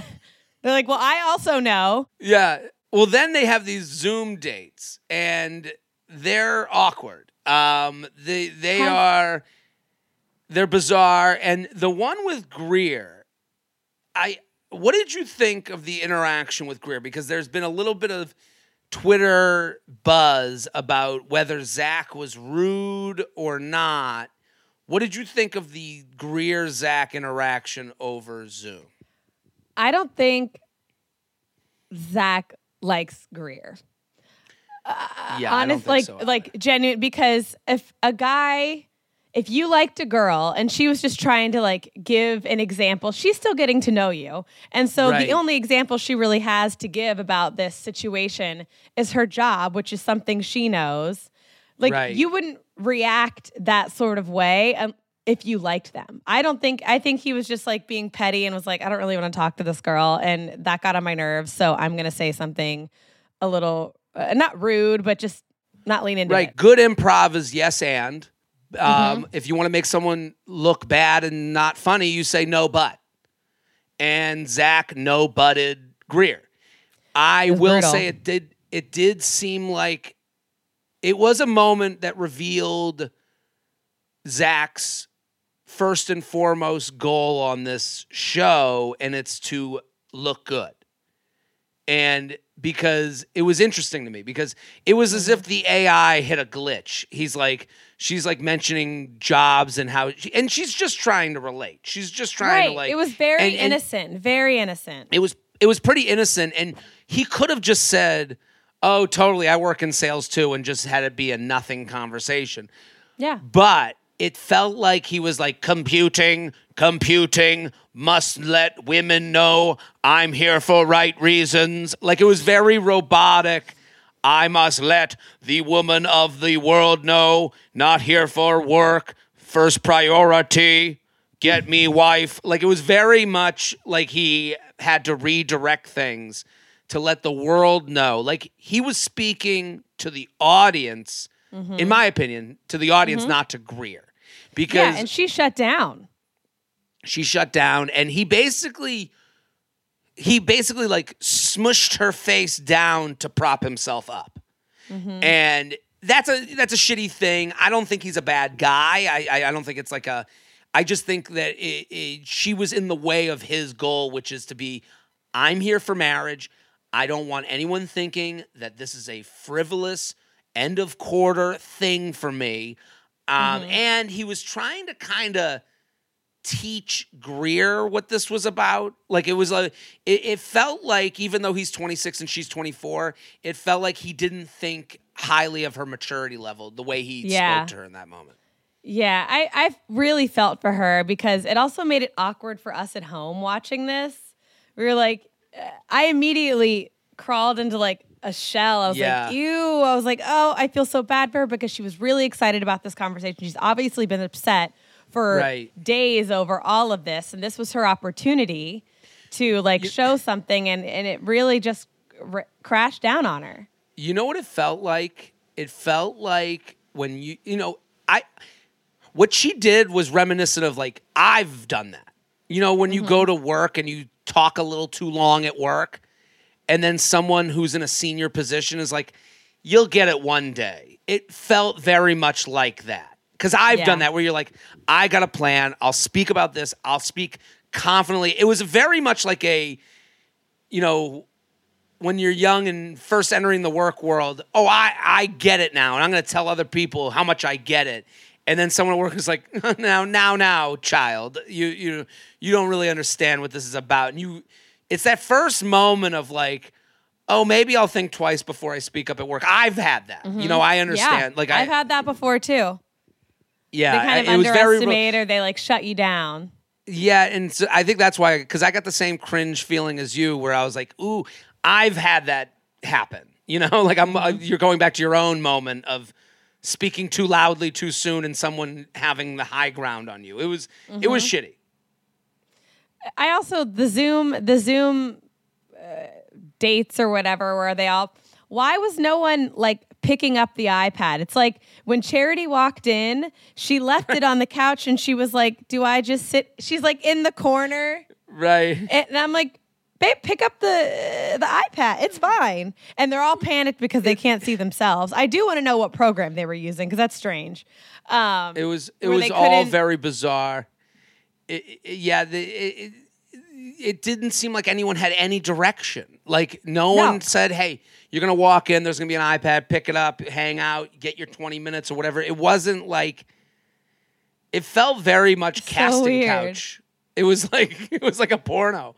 they're like well i also know Yeah. Well, then they have these Zoom dates, and they're awkward. Um, they they Have- are they're bizarre, and the one with Greer, I what did you think of the interaction with Greer? Because there's been a little bit of Twitter buzz about whether Zach was rude or not. What did you think of the Greer Zach interaction over Zoom? I don't think Zach likes Greer. Yeah, I don't Honest, like so like genuine because if a guy if you liked a girl and she was just trying to like give an example, she's still getting to know you. And so Right. the only example she really has to give about this situation is her job, which is something she knows. Like Right. you wouldn't react that sort of way um, if you liked them. I don't think I think he was just like being petty and was like I don't really want to talk to this girl and that got on my nerves, so I'm going to say something a little uh, not rude, but just not lean into Right. it. Good improv is yes and. Um, Mm-hmm. If you want to make someone look bad and not funny, you say no but. And Zach no butted Greer. I will brutal. say it did. It did seem like it was a moment that revealed Zach's first and foremost goal on this show, and it's to look good and because it was interesting to me because it was as if mm-hmm. the AI hit a glitch. He's like, she's like mentioning jobs and how, she, and she's just trying to relate. She's just trying Right. to like. it was very and- and innocent, very innocent. It was it was pretty innocent, and he could have just said, "Oh, totally, I work in sales too," and just had it be a nothing conversation yeah. but it felt like he was like computing, computing, must let women know I'm here for right reasons. Like it was very robotic. I must let the woman of the world know, not here for work, first priority, get me wife. Like it was very much like he had to redirect things to let the world know. Like he was speaking to the audience, Mm-hmm. in my opinion, to the audience, mm-hmm. not to Greer. Because Yeah, and she shut down. she shut down and he basically he basically like smushed her face down to prop himself up. Mm-hmm. And that's a that's a shitty thing. I don't think he's a bad guy. I i, I don't think it's like a i just think that it, it, she was in the way of his goal which is to be i'm here for marriage. I don't want anyone thinking that this is a frivolous end of quarter thing for me um, and he was trying to kind of teach Greer what this was about. Like it was like it, it felt like even though he's 26 and she's 24, it felt like he didn't think highly of her maturity level the way he Yeah. spoke to her in that moment. Yeah, I, I really felt for her because it also made it awkward for us at home watching this. We were like, uh, I immediately crawled into like a shell. I was Yeah. like, ew. I was like, oh, I feel so bad for her because she was really excited about this conversation. She's obviously been upset for Right. days over all of this. And this was her opportunity to like show something. And, and it really just r- crashed down on her. You know what it felt like? It felt like when you you know, I what she did was reminiscent of like I've done that. You know, when you go mm-hmm. to work and you talk a little too long at work and then someone who's in a senior position is like you'll get it one day. It felt very much like that. Cuz I've Yeah. done that where you're like I got a plan, I'll speak about this, I'll speak confidently. It was very much like a you know, when you're young and first entering the work world, oh, I, I get it now, and I'm going to tell other people how much I get it. And then someone at work is like, now, now, now, child, you you you don't really understand what this is about. And you, it's that first moment of like, oh, maybe I'll think twice before I speak up at work. I've had that. You know, I understand. Yeah, like I, I've had that before too. yeah, They kind of it was very. underestimate or they like shut you down. Yeah, and so I think that's why because I got the same cringe feeling as you, where I was like, "Ooh, I've had that happen." You know, like I'm. Uh, Mm-hmm. you're going back to your own moment of speaking too loudly too soon and someone having the high ground on you. It was. It was Mm-hmm. shitty. I also the Zoom the Zoom uh, dates or whatever where they all. Why was no one like picking up the iPad? It's like when Charity walked in, she left it on the couch and she was like, "Do I just sit?" She's like in the corner, Right. and I'm like. Babe, pick up the the iPad. It's fine. And they're all panicked because they can't see themselves. I do want to know what program they were using because that's strange. Um, It was. It was all very bizarre. It, it- yeah. The, it, it, didn't seem like anyone had any direction. Like no, No. one said, "Hey, you're gonna walk in. There's gonna be an iPad. Pick it up. Hang out. Get your 20 minutes or whatever." It wasn't like. It felt very much casting couch. It was like it was like a porno.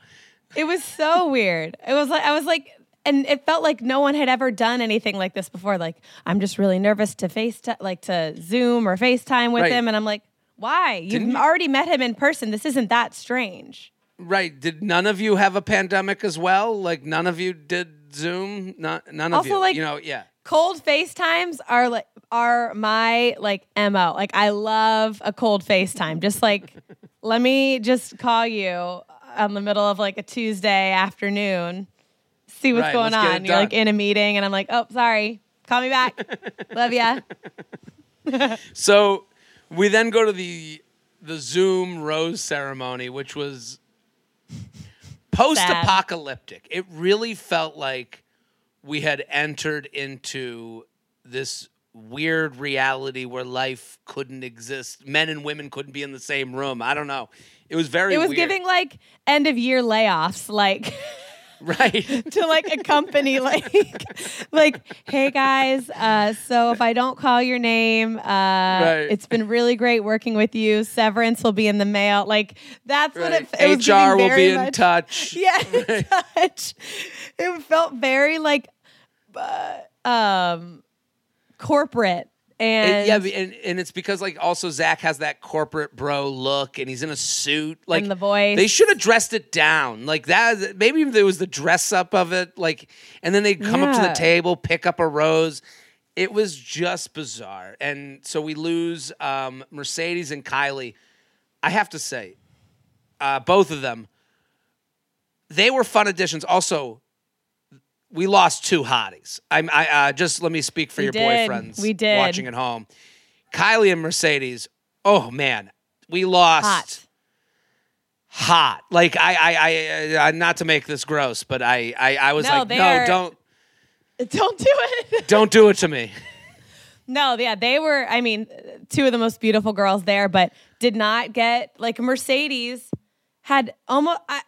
It was so weird. It was like I was like, and it felt like no one had ever done anything like this before. Like I'm just really nervous to face like to Zoom or FaceTime with Right. him, and I'm like, why? You've you- already met him in person. This isn't that strange. Right? Did none of you have a pandemic as well? Like none of you did Zoom. Not none of Also, you. like- you know, yeah. Cold FaceTimes are like are my like mo. Like I love a cold FaceTime. Just like let me just call you on the middle of like a Tuesday afternoon, see what's Right, going let's get it on. You're like in a meeting, and I'm like, oh, sorry, call me back. love ya. So we then go to the the Zoom rose ceremony, which was post-apocalyptic. It really felt like we had entered into this weird reality where life couldn't exist. Men and women couldn't be in the same room. I don't know. It was very It was weird. giving like end of year layoffs, like right. to like a company, like like, hey guys, uh, so if I don't call your name, uh, it's been really great working with you. Severance will be in the mail. Like that's what it, right. it HR will be in much- touch. Yeah, in touch. It felt very like uh, um corporate and And, yeah, and, and it's because like also Zach has that corporate bro look, and he's in a suit. Like the voice. they should have dressed it down. Like that. Maybe if there was the dress up of it. Like, and then they'd come up to the table, pick up a rose. It was just bizarre, and so we lose um, Mercedes and Kylee. I have to say, uh, both of them, they were fun additions. Also, we lost two hotties. I'm, I uh, just let me speak for We your did. boyfriends. We did. watching at home. Kylee and Mercedes. Oh man, we lost. hot. Hot. Like I, I, I, uh, not to make this gross, but I, I, I was No, like, no, they're- don't, Don't do it. don't do it to me. No, yeah, they were. I mean, two of the most beautiful girls there, but did not get like Mercedes had almost I,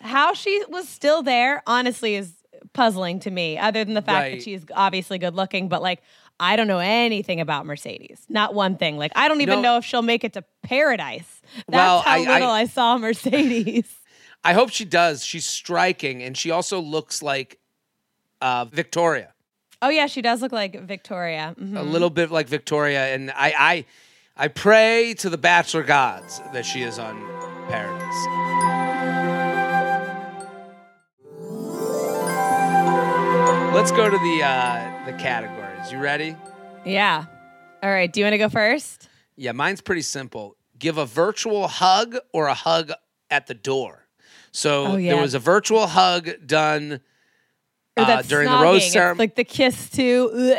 how she was still there. Honestly, is puzzling to me. Other than the fact Right. that she's obviously good looking, but like I don't know anything about Mercedes. Not one thing. Like I don't even No. know if she'll make it to paradise. That's Well, how I- I- little I saw Mercedes. I hope she does. She's striking, and she also looks like uh, Victoria. oh yeah, she does look like Victoria. Mhm. a little bit like Victoria, and I, I, I pray to the Bachelor gods that she is on Paradise. Let's go to the uh, the categories. You ready? Yeah. All right. Do you want to go first? Yeah, mine's pretty simple. Give a virtual hug or a hug at the door. So Oh, yeah. there was a virtual hug done uh, that's during the snogging. rose It's ceremony. like the kiss too.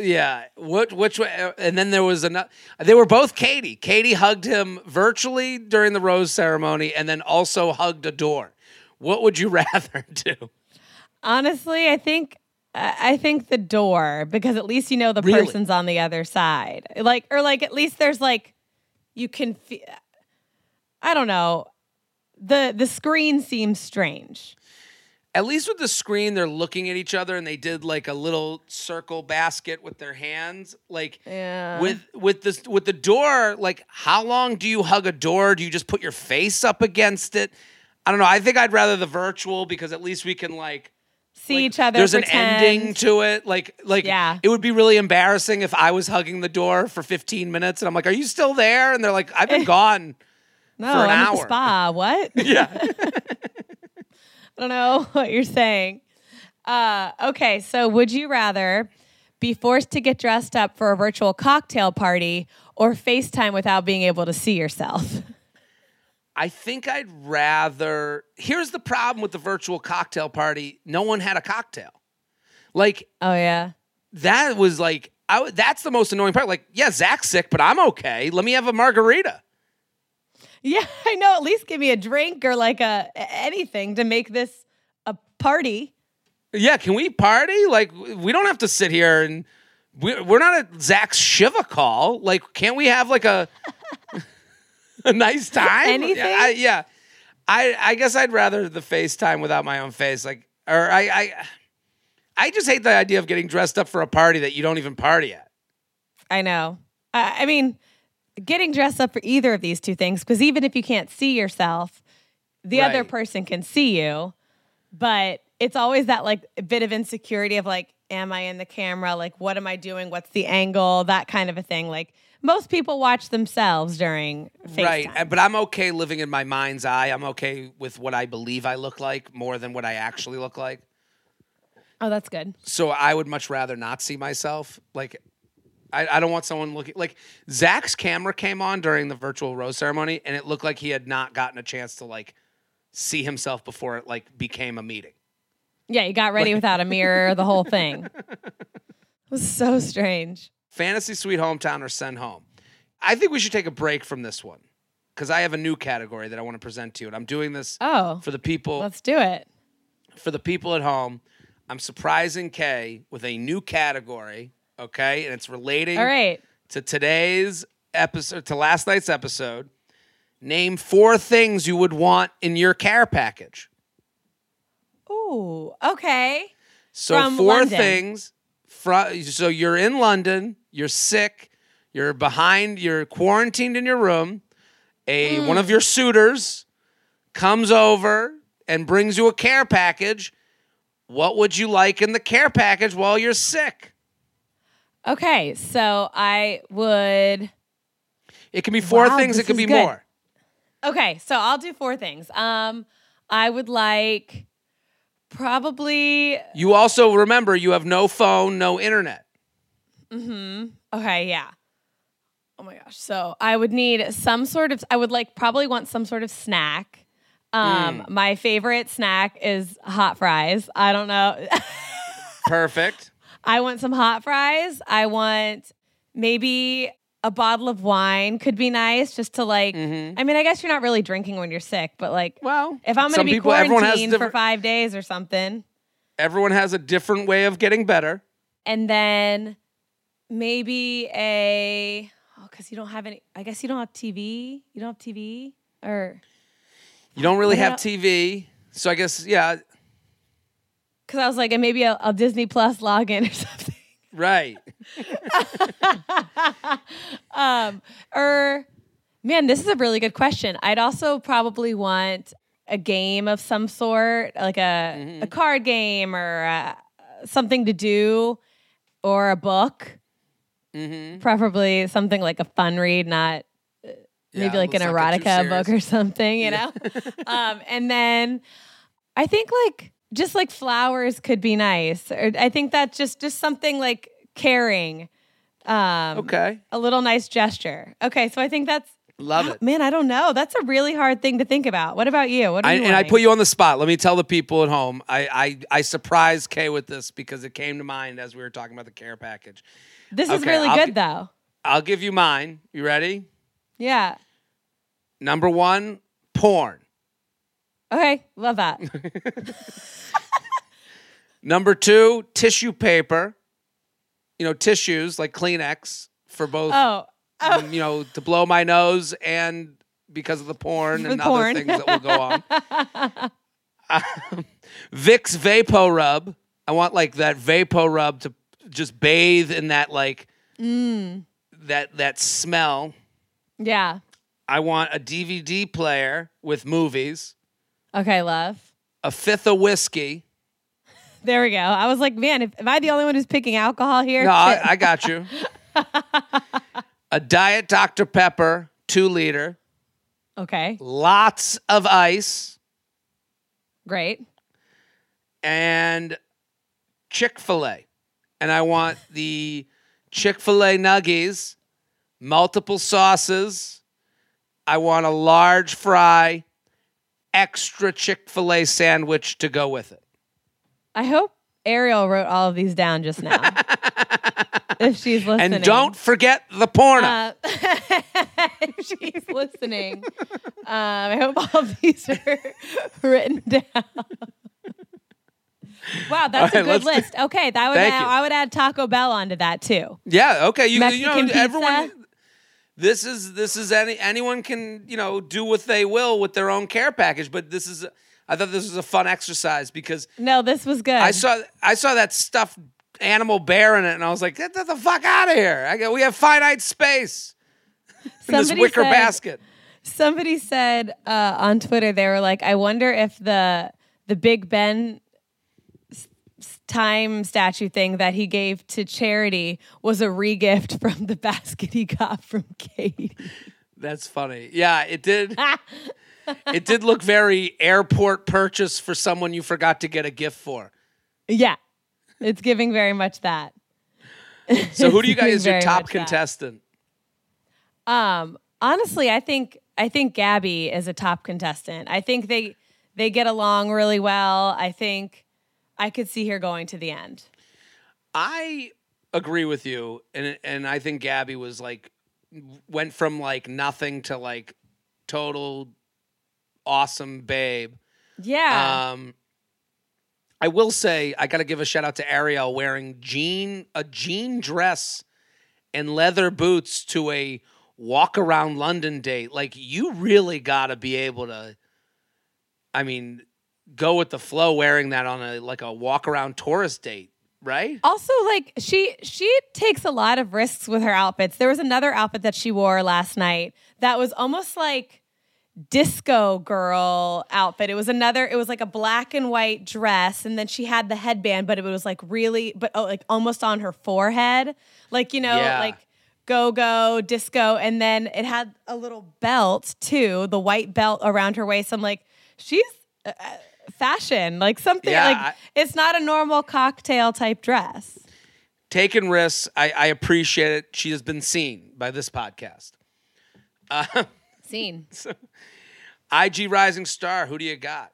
Yeah. What? Which way? And then there was another. They were both Katie. Katie hugged him virtually during the rose ceremony, and then also hugged a door. What would you rather do? Honestly, I think I think the door because at least you know the Really? person's on the other side. Like or like at least there's like you can fe- I don't know. The the screen seems strange. At least with the screen, they're looking at each other, and they did like a little circle basket with their hands. Like Yeah. with with this with the door. Like, how long do you hug a door? Do you just put your face up against it? I don't know. I think I'd rather the virtual because at least we can like see Like, each other. There's an ending to it. Like, like Yeah. it would be really embarrassing if I was hugging the door for 15 minutes and I'm like, "Are you still there?" And they're like, "I've been gone." No, for an I'm at the hour. spa. What? Yeah. I don't know what you're saying. Uh, okay, so would you rather be forced to get dressed up for a virtual cocktail party or FaceTime without being able to see yourself? I think I'd rather. Here's the problem with the virtual cocktail party. No one had a cocktail. Like Oh yeah. that was like I, that's the most annoying part. Like, yeah, Zach's sick, but I'm okay. Let me have a margarita. Yeah, I know. At least give me a drink or like a anything to make this a party. Yeah, can we party? Like, we don't have to sit here and we, we're not at Zach's Shiva call. Like, can't we have like a a nice time? Anything? Yeah, I, yeah. I I guess I'd rather the FaceTime without my own face. Like, or I I I just hate the idea of getting dressed up for a party that you don't even party at. I know. I, I mean, getting dressed up for either of these two things, because even if you can't see yourself, the other person can see you. But it's always that like bit of insecurity of like, am I in the camera? Like, what am I doing? What's the angle? That kind of a thing. Like, most people watch themselves during FaceTime. Right. uh, But I'm okay living in my mind's eye. I'm okay with what I believe I look like more than what I actually look like. Oh, that's good. so I would much rather not see myself. Like, I, I don't want someone looking like Zach's camera came on during the virtual rose ceremony, and it looked like he had not gotten a chance to like see himself before it like became a meeting. Yeah, he got ready without a mirror, the whole thing. It was so strange. Fantasy Sweet Hometown or Send Home. I think we should take a break from this one because I have a new category that I want to present to you, and I'm doing this Oh, for the people let's do it. for the people at home. I'm surprising Kay with a new category, okay, and it's relating All right. to today's episode, to last night's episode. Name four things you would want in your care package. Ooh, okay. So From four London. things. Fro- so you're in London. You're sick. You're behind. You're quarantined in your room. A Hmm. one of your suitors comes over and brings you a care package. What would you like in the care package while you're sick? Okay, so I would. It can be four Wow, things. It could be good. more. Okay, so I'll do four things. Um, I would like probably. You also remember you have no phone, no internet. Okay, yeah. Oh my gosh. So I would need some sort of. I would like probably want some sort of snack. Um, Hmm. my favorite snack is hot fries. I don't know. Perfect. I want some hot fries. I want maybe a bottle of wine could be nice just to like Hmm. I mean, I guess you're not really drinking when you're sick, but like Mm-hmm. Well, if I'm going to be people- quarantined for 5 days or something, Everyone has a different way of getting better. and then maybe a oh cuz you don't have any I guess you don't have TV. You don't have TV or You don't really have about- TV. So I guess, yeah, cuz I was like and maybe a, a Disney Plus login or something. right. Um, or man, this is a really good question. I'd also probably want a game of some sort, like a a card game or uh something to do, or a book. Mm-hmm. Preferably something like a fun read, not maybe like an erotica book or something, you know. um, and then I think like just like flowers could be nice. Or I think that's just just something like caring. Um, Okay. a little nice gesture. Okay, so I think that's Love it. man. I don't know. That's a really hard thing to think about. What about you? What I, you and I put you on the spot. Let me tell the people at home. I, I, I surprised Kay with this because it came to mind as we were talking about the care package. This is really I'll good gi- though. I'll give you mine. You ready? Yeah. Number one, porn. Okay, love that. Number two, tissue paper. You know, tissues like Kleenex for both, Oh, oh, you know, to blow my nose and because of the porn For and the other things that will go on. Um, Vicks Vapo Rub. I want like that Vapo Rub to just bathe in that like Mm. that that smell. yeah. I want a DVD player with movies, Okay, love. a fifth of whiskey, There we go. I was like, man, if, am I the only one who's picking alcohol here? No, I, I got you. a diet Dr. Pepper, two liter, okay, lots of ice, great. and Chick fil A. And I want the Chick fil A nuggies, multiple sauces. I want a large fry, extra Chick fil A sandwich to go with it. I hope Ariel wrote all of these down just now. if she's listening. And don't forget the porno. Uh, if she's listening, um, I hope all of these are written down. wow, that's All a good let's do- list. Okay, that would add. I would add Taco Bell onto that too. Yeah. Okay. You, you know everyone. This is this is any anyone can you know do what they will with their own care package, but this is I thought this was a fun exercise because No, this was good. I saw I saw that stuffed animal bear in it, and I was like, get the fuck out of here! I go, we have finite space in this wicker said- basket. Somebody said uh, on Twitter they were like, I wonder if the the Big Ben time statue thing that he gave to charity was a regift from the basket he got from Kaity. That's funny. Yeah, it did. it did look very airport purchase for someone you forgot to get a gift for. yeah, it's giving very much that. So who do you guys is your top much that. contestant? Um, honestly, I think I think Gabi is a top contestant. I think they they get along really well. I think I could see her going to the end. I agree with you, and and I think Gabi was like went from like nothing to like total awesome babe. Yeah. Um, I will say I got to give a shout out to Ariel wearing jean a jean dress and leather boots to a walk around London date. Like you really got to be able to. I mean, go with the flow wearing that on a like a walk around tourist date, right? also like she she takes a lot of risks with her outfits. There was another outfit that she wore last night that was almost like disco girl outfit. It was another it was like a black and white dress and then she had the headband but it was like really but oh, like almost on her forehead. Like, you know, Yeah. like go go disco and then it had a little belt too, the white belt around her waist. I'm like, she's uh, uh, fashion, like something Yeah, like I- it's not a normal cocktail type dress. Taking risks, I, I appreciate it. She has been seen by this podcast. Scene. IG Rising Star, who do you got?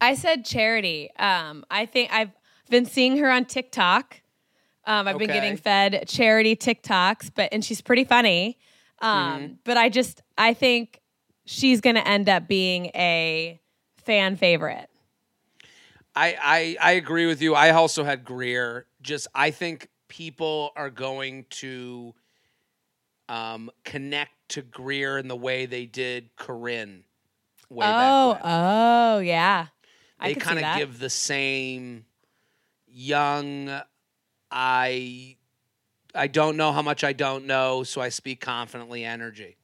I said charity. Um, I think I've been seeing her on TikTok. Um, I've been getting fed charity TikToks, but and she's pretty funny. Um, But I just I think she's gonna end up being a fan favorite. I, I I agree with you. I also had Greer. Just I think people are going to um, connect to Greer in the way they did Corinne way oh, back when. oh yeah. They kind of give the same young. I I don't know how much I don't know, so I speak confidently. Energy.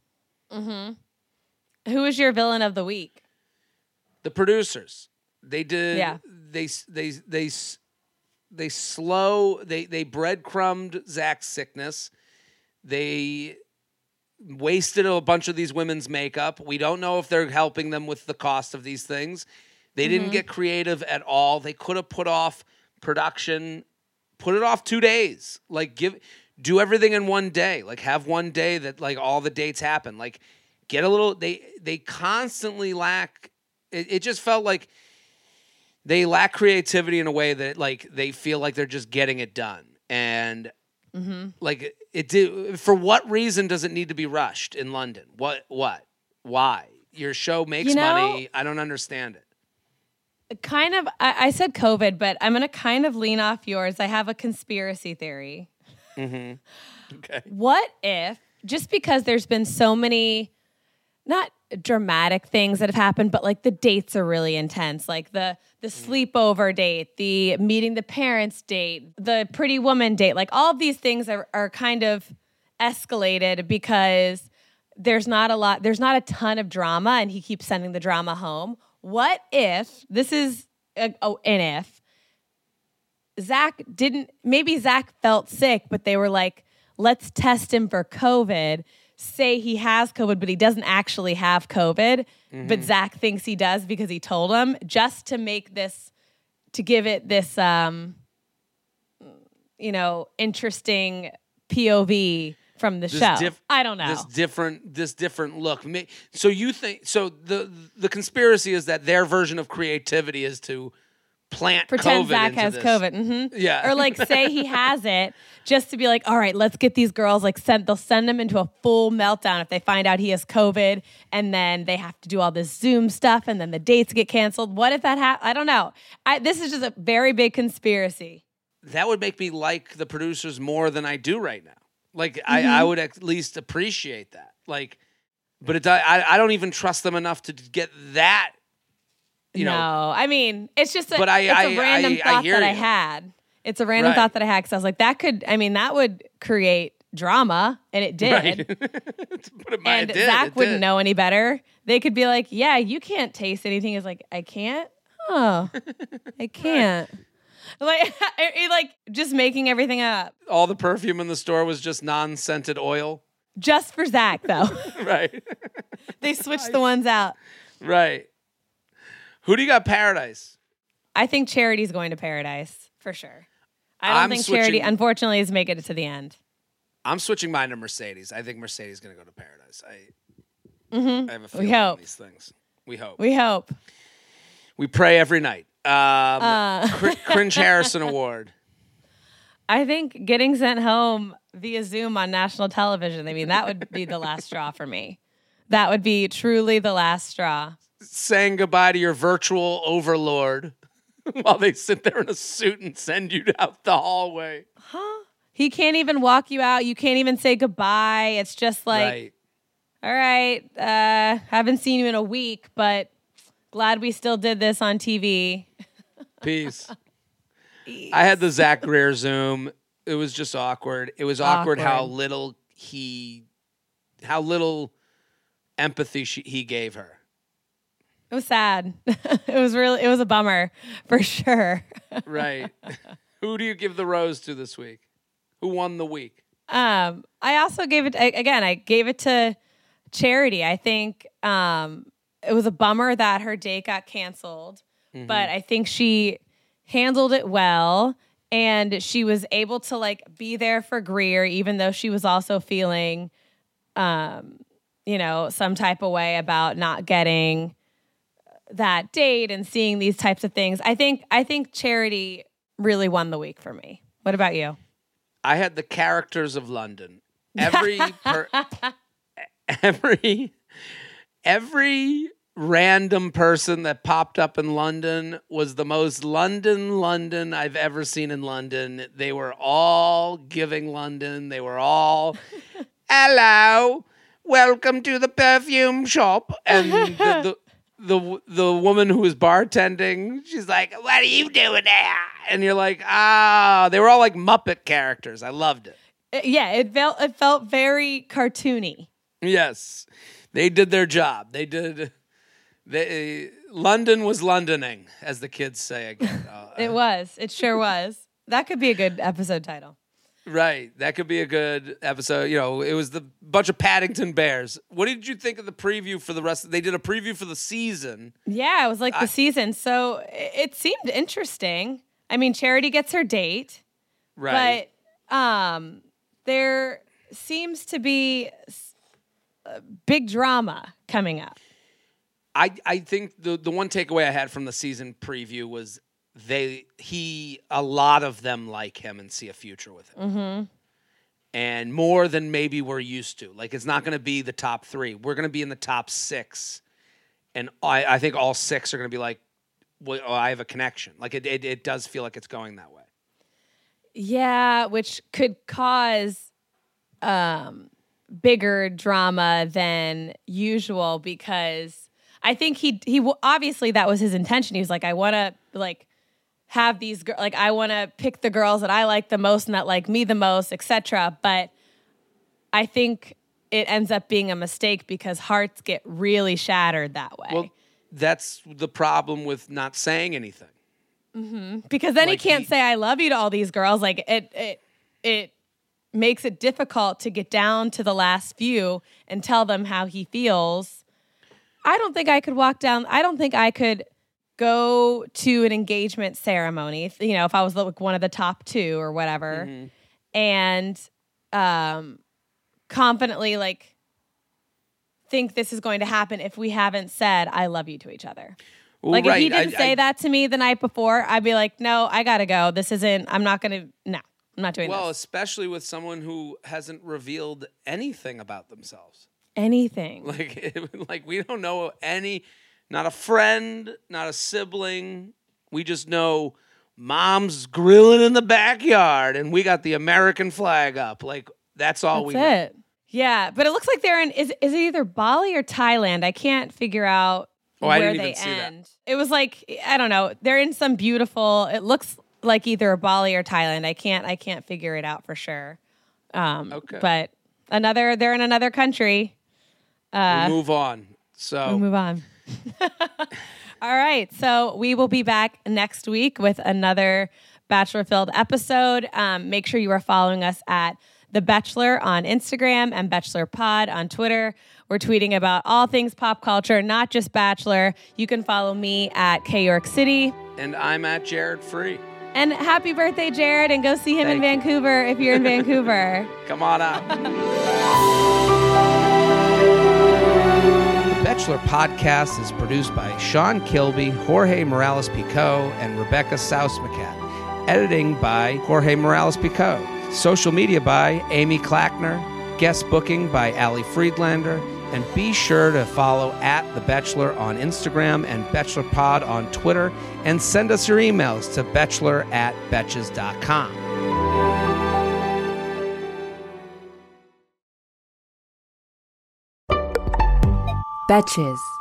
Mm-hmm. Who is your villain of the week? the producers they did Yeah. they they they they slow they they breadcrumbed zach's sickness they wasted a bunch of these women's makeup. We don't know if they're helping them with the cost of these things. They didn't mm-hmm. get creative at all. They could have put off production put it off two days. Like give do everything in one day. Like have one day that like all the dates happen. Like get a little they they constantly lack it, it just felt like they lack creativity in a way that like they feel like they're just getting it done. And like it did for what reason does it need to be rushed in london? What what? Why? Your show makes You know- money. I don't understand it. Kind of I, I said COVID, but I'm gonna kind of lean off yours. I have a conspiracy theory. Mm-hmm. okay. What if just because there's been so many not dramatic things that have happened, but like the dates are really intense, like the the mm. sleepover date, the meeting the parents date, the pretty woman date, like all of these things are, are kind of escalated because there's not a lot, there's not a ton of drama, and he keeps sending the drama home. What if this is a, oh, an if Zach didn't, maybe Zach felt sick, but they were like, let's test him for COVID. Say he has COVID, but he doesn't actually have COVID. But Zach thinks he does because he told him just to make this, to give it this, um, you know, interesting POV from the This show. diff- I don't know. This different, this different look. So you think? So the the conspiracy is that their version of creativity is to plant pretend COVID Zach has this. COVID. hmm Yeah. Or like say he has it just to be like, all right, let's get these girls like sent. they'll send them into a full meltdown if they find out he has COVID and then they have to do all this Zoom stuff and then the dates get canceled. What if that happens? I don't know. I, this is just a very big conspiracy. That would make me like the producers more than I do right now. Like I, Mm-hmm. I would at least appreciate that. Like, but it, I, I don't even trust them enough to get that. You no, know, I mean, it's just a, But I- it's a I- random I- thought that I had. It's a random Right. thought that I had because I was like, that could, I mean, that would create drama, and it did. right? it and it did, Zach it wouldn't did. know any better. They could be like, "Yeah, you can't taste anything." Is like, "I can't." Oh, I can't. Like, like just making everything up All the perfume in the store was just non-scented oil. just for Zach, though. Right, they switched the ones out. right. Who do you got? Paradise. I think Charity's going to Paradise for sure. I don't I'm think Charity, unfortunately, is making it to the end. I'm switching mine to Mercedes. I think Mercedes is going to go to Paradise. I, I have a Mm-hmm. We feeling hope. these things. We hope. We hope. We pray every night. Um, Uh. Cr- Cringe Harrison Award. I think getting sent home via Zoom on national television. I mean, that would be the last straw for me. That would be truly the last straw. Saying goodbye to your virtual overlord while they sit there in a suit and send you out the hallway. Huh? He can't even walk you out. You can't even say goodbye. It's just like, right. all right, uh, haven't seen you in a week, but glad we still did this on TV. Peace. I had the Zach Greer Zoom. It was just awkward. It was awkward, how little he, how little empathy she, he gave her. It was sad. it was really, it was a bummer for sure. Right. Who do you give the rose to this week? Who won the week? Um, I also gave it again. I gave it to Charity. I think um, it was a bummer that her date got canceled, but I think she handled it well, and she was able to like be there for Greer, even though she was also feeling, um, you know, some type of way about not getting that date and seeing these types of things. I think I think Charity really won the week for me. What about you? I had the characters of London. Every per, every every random person that popped up in London was the most London London I've ever seen in London. They were all giving London. They were all hello, welcome to the perfume shop, and the. the the the woman who was bartending, she's like, "What are you doing there?" And you're like, "Ah!" They were all like Muppet characters. I loved it. Uh, yeah, it felt it felt very cartoony. Yes, they did their job. They did. They London was Londoning, as the kids say again. It was. It sure was. That could be a good episode title. Right, that could be a good episode. You know, it was the bunch of Paddington Bears. What did you think of the preview for the rest? They did a preview for the season. Yeah, it was like the season. So it, seemed interesting. I mean, Charity gets her date, Right. but um, there seems to be big drama coming up. I I think the the one takeaway I had from the season preview was they he a lot of them like him and see a future with him. Mm-hmm. And more than maybe we're used to. Like it's not going to be the top three. We're going to be in the top six, and I I think all six are going to be like, well, oh, I have a connection. Like it, it it does feel like it's going that way. Yeah, which could cause um bigger drama than usual because I think he he obviously that was his intention. He was like I want to like have these gir- like I want to pick the girls that I like the most and that like me the most, etc. But I think it ends up being a mistake because hearts get really shattered that way. Well, that's the problem with not saying anything. Mm-hmm. because then Like he can't he- say I love you to all these girls. Like it it it makes it difficult to get down to the last few and tell them how he feels. I don't think I could walk down I don't think I could go to an engagement ceremony, you know, if I was like one of the top 2 or whatever Mm-hmm. and um confidently like think this is going to happen if we haven't said I love you to each other. Well, Like if he didn't I- say I- that to me the night before, I'd be like, "No, I gotta go. This isn't. I'm not gonna. No, I'm not doing this. Well, this. especially with someone who hasn't revealed anything about themselves. Anything. Like, like we don't know any, not a friend, not a sibling. We just know mom's grilling in the backyard, and we got the American flag up. Like that's all we. know. Yeah, but it looks like they're in. Is is it either Bali or Thailand? I can't figure out Oh, where they even see that. end. It was like I don't know. They're in some beautiful. It looks like either Bali or Thailand. I can't. I can't figure it out for sure. Um, Okay. But another. They're in another country. we move on. So We'll move on. All right. So we will be back next week with another Bachelor filled episode. Um, make sure you are following us at The Betchelor on Instagram and Betchelor Pod on Twitter. We're tweeting about all things pop culture, not just Bachelor. You can follow me at K York City. and I'm at Jared Freid. And happy birthday, Jared, and go see him in Thank you. Vancouver if you're in Vancouver. Come on out. Betchelor podcast is produced by Sean Kilby, Jorge Morales Pico, and Rebecca Saus McCat. Editing by Jorge Morales Pico. Social media by Amy Clackner. Guest booking by Ali Friedlander. And be sure to follow at The Betchelor on Instagram and Betchelor Pod on Twitter. And send us your emails to bachelor at betches.com. Betches.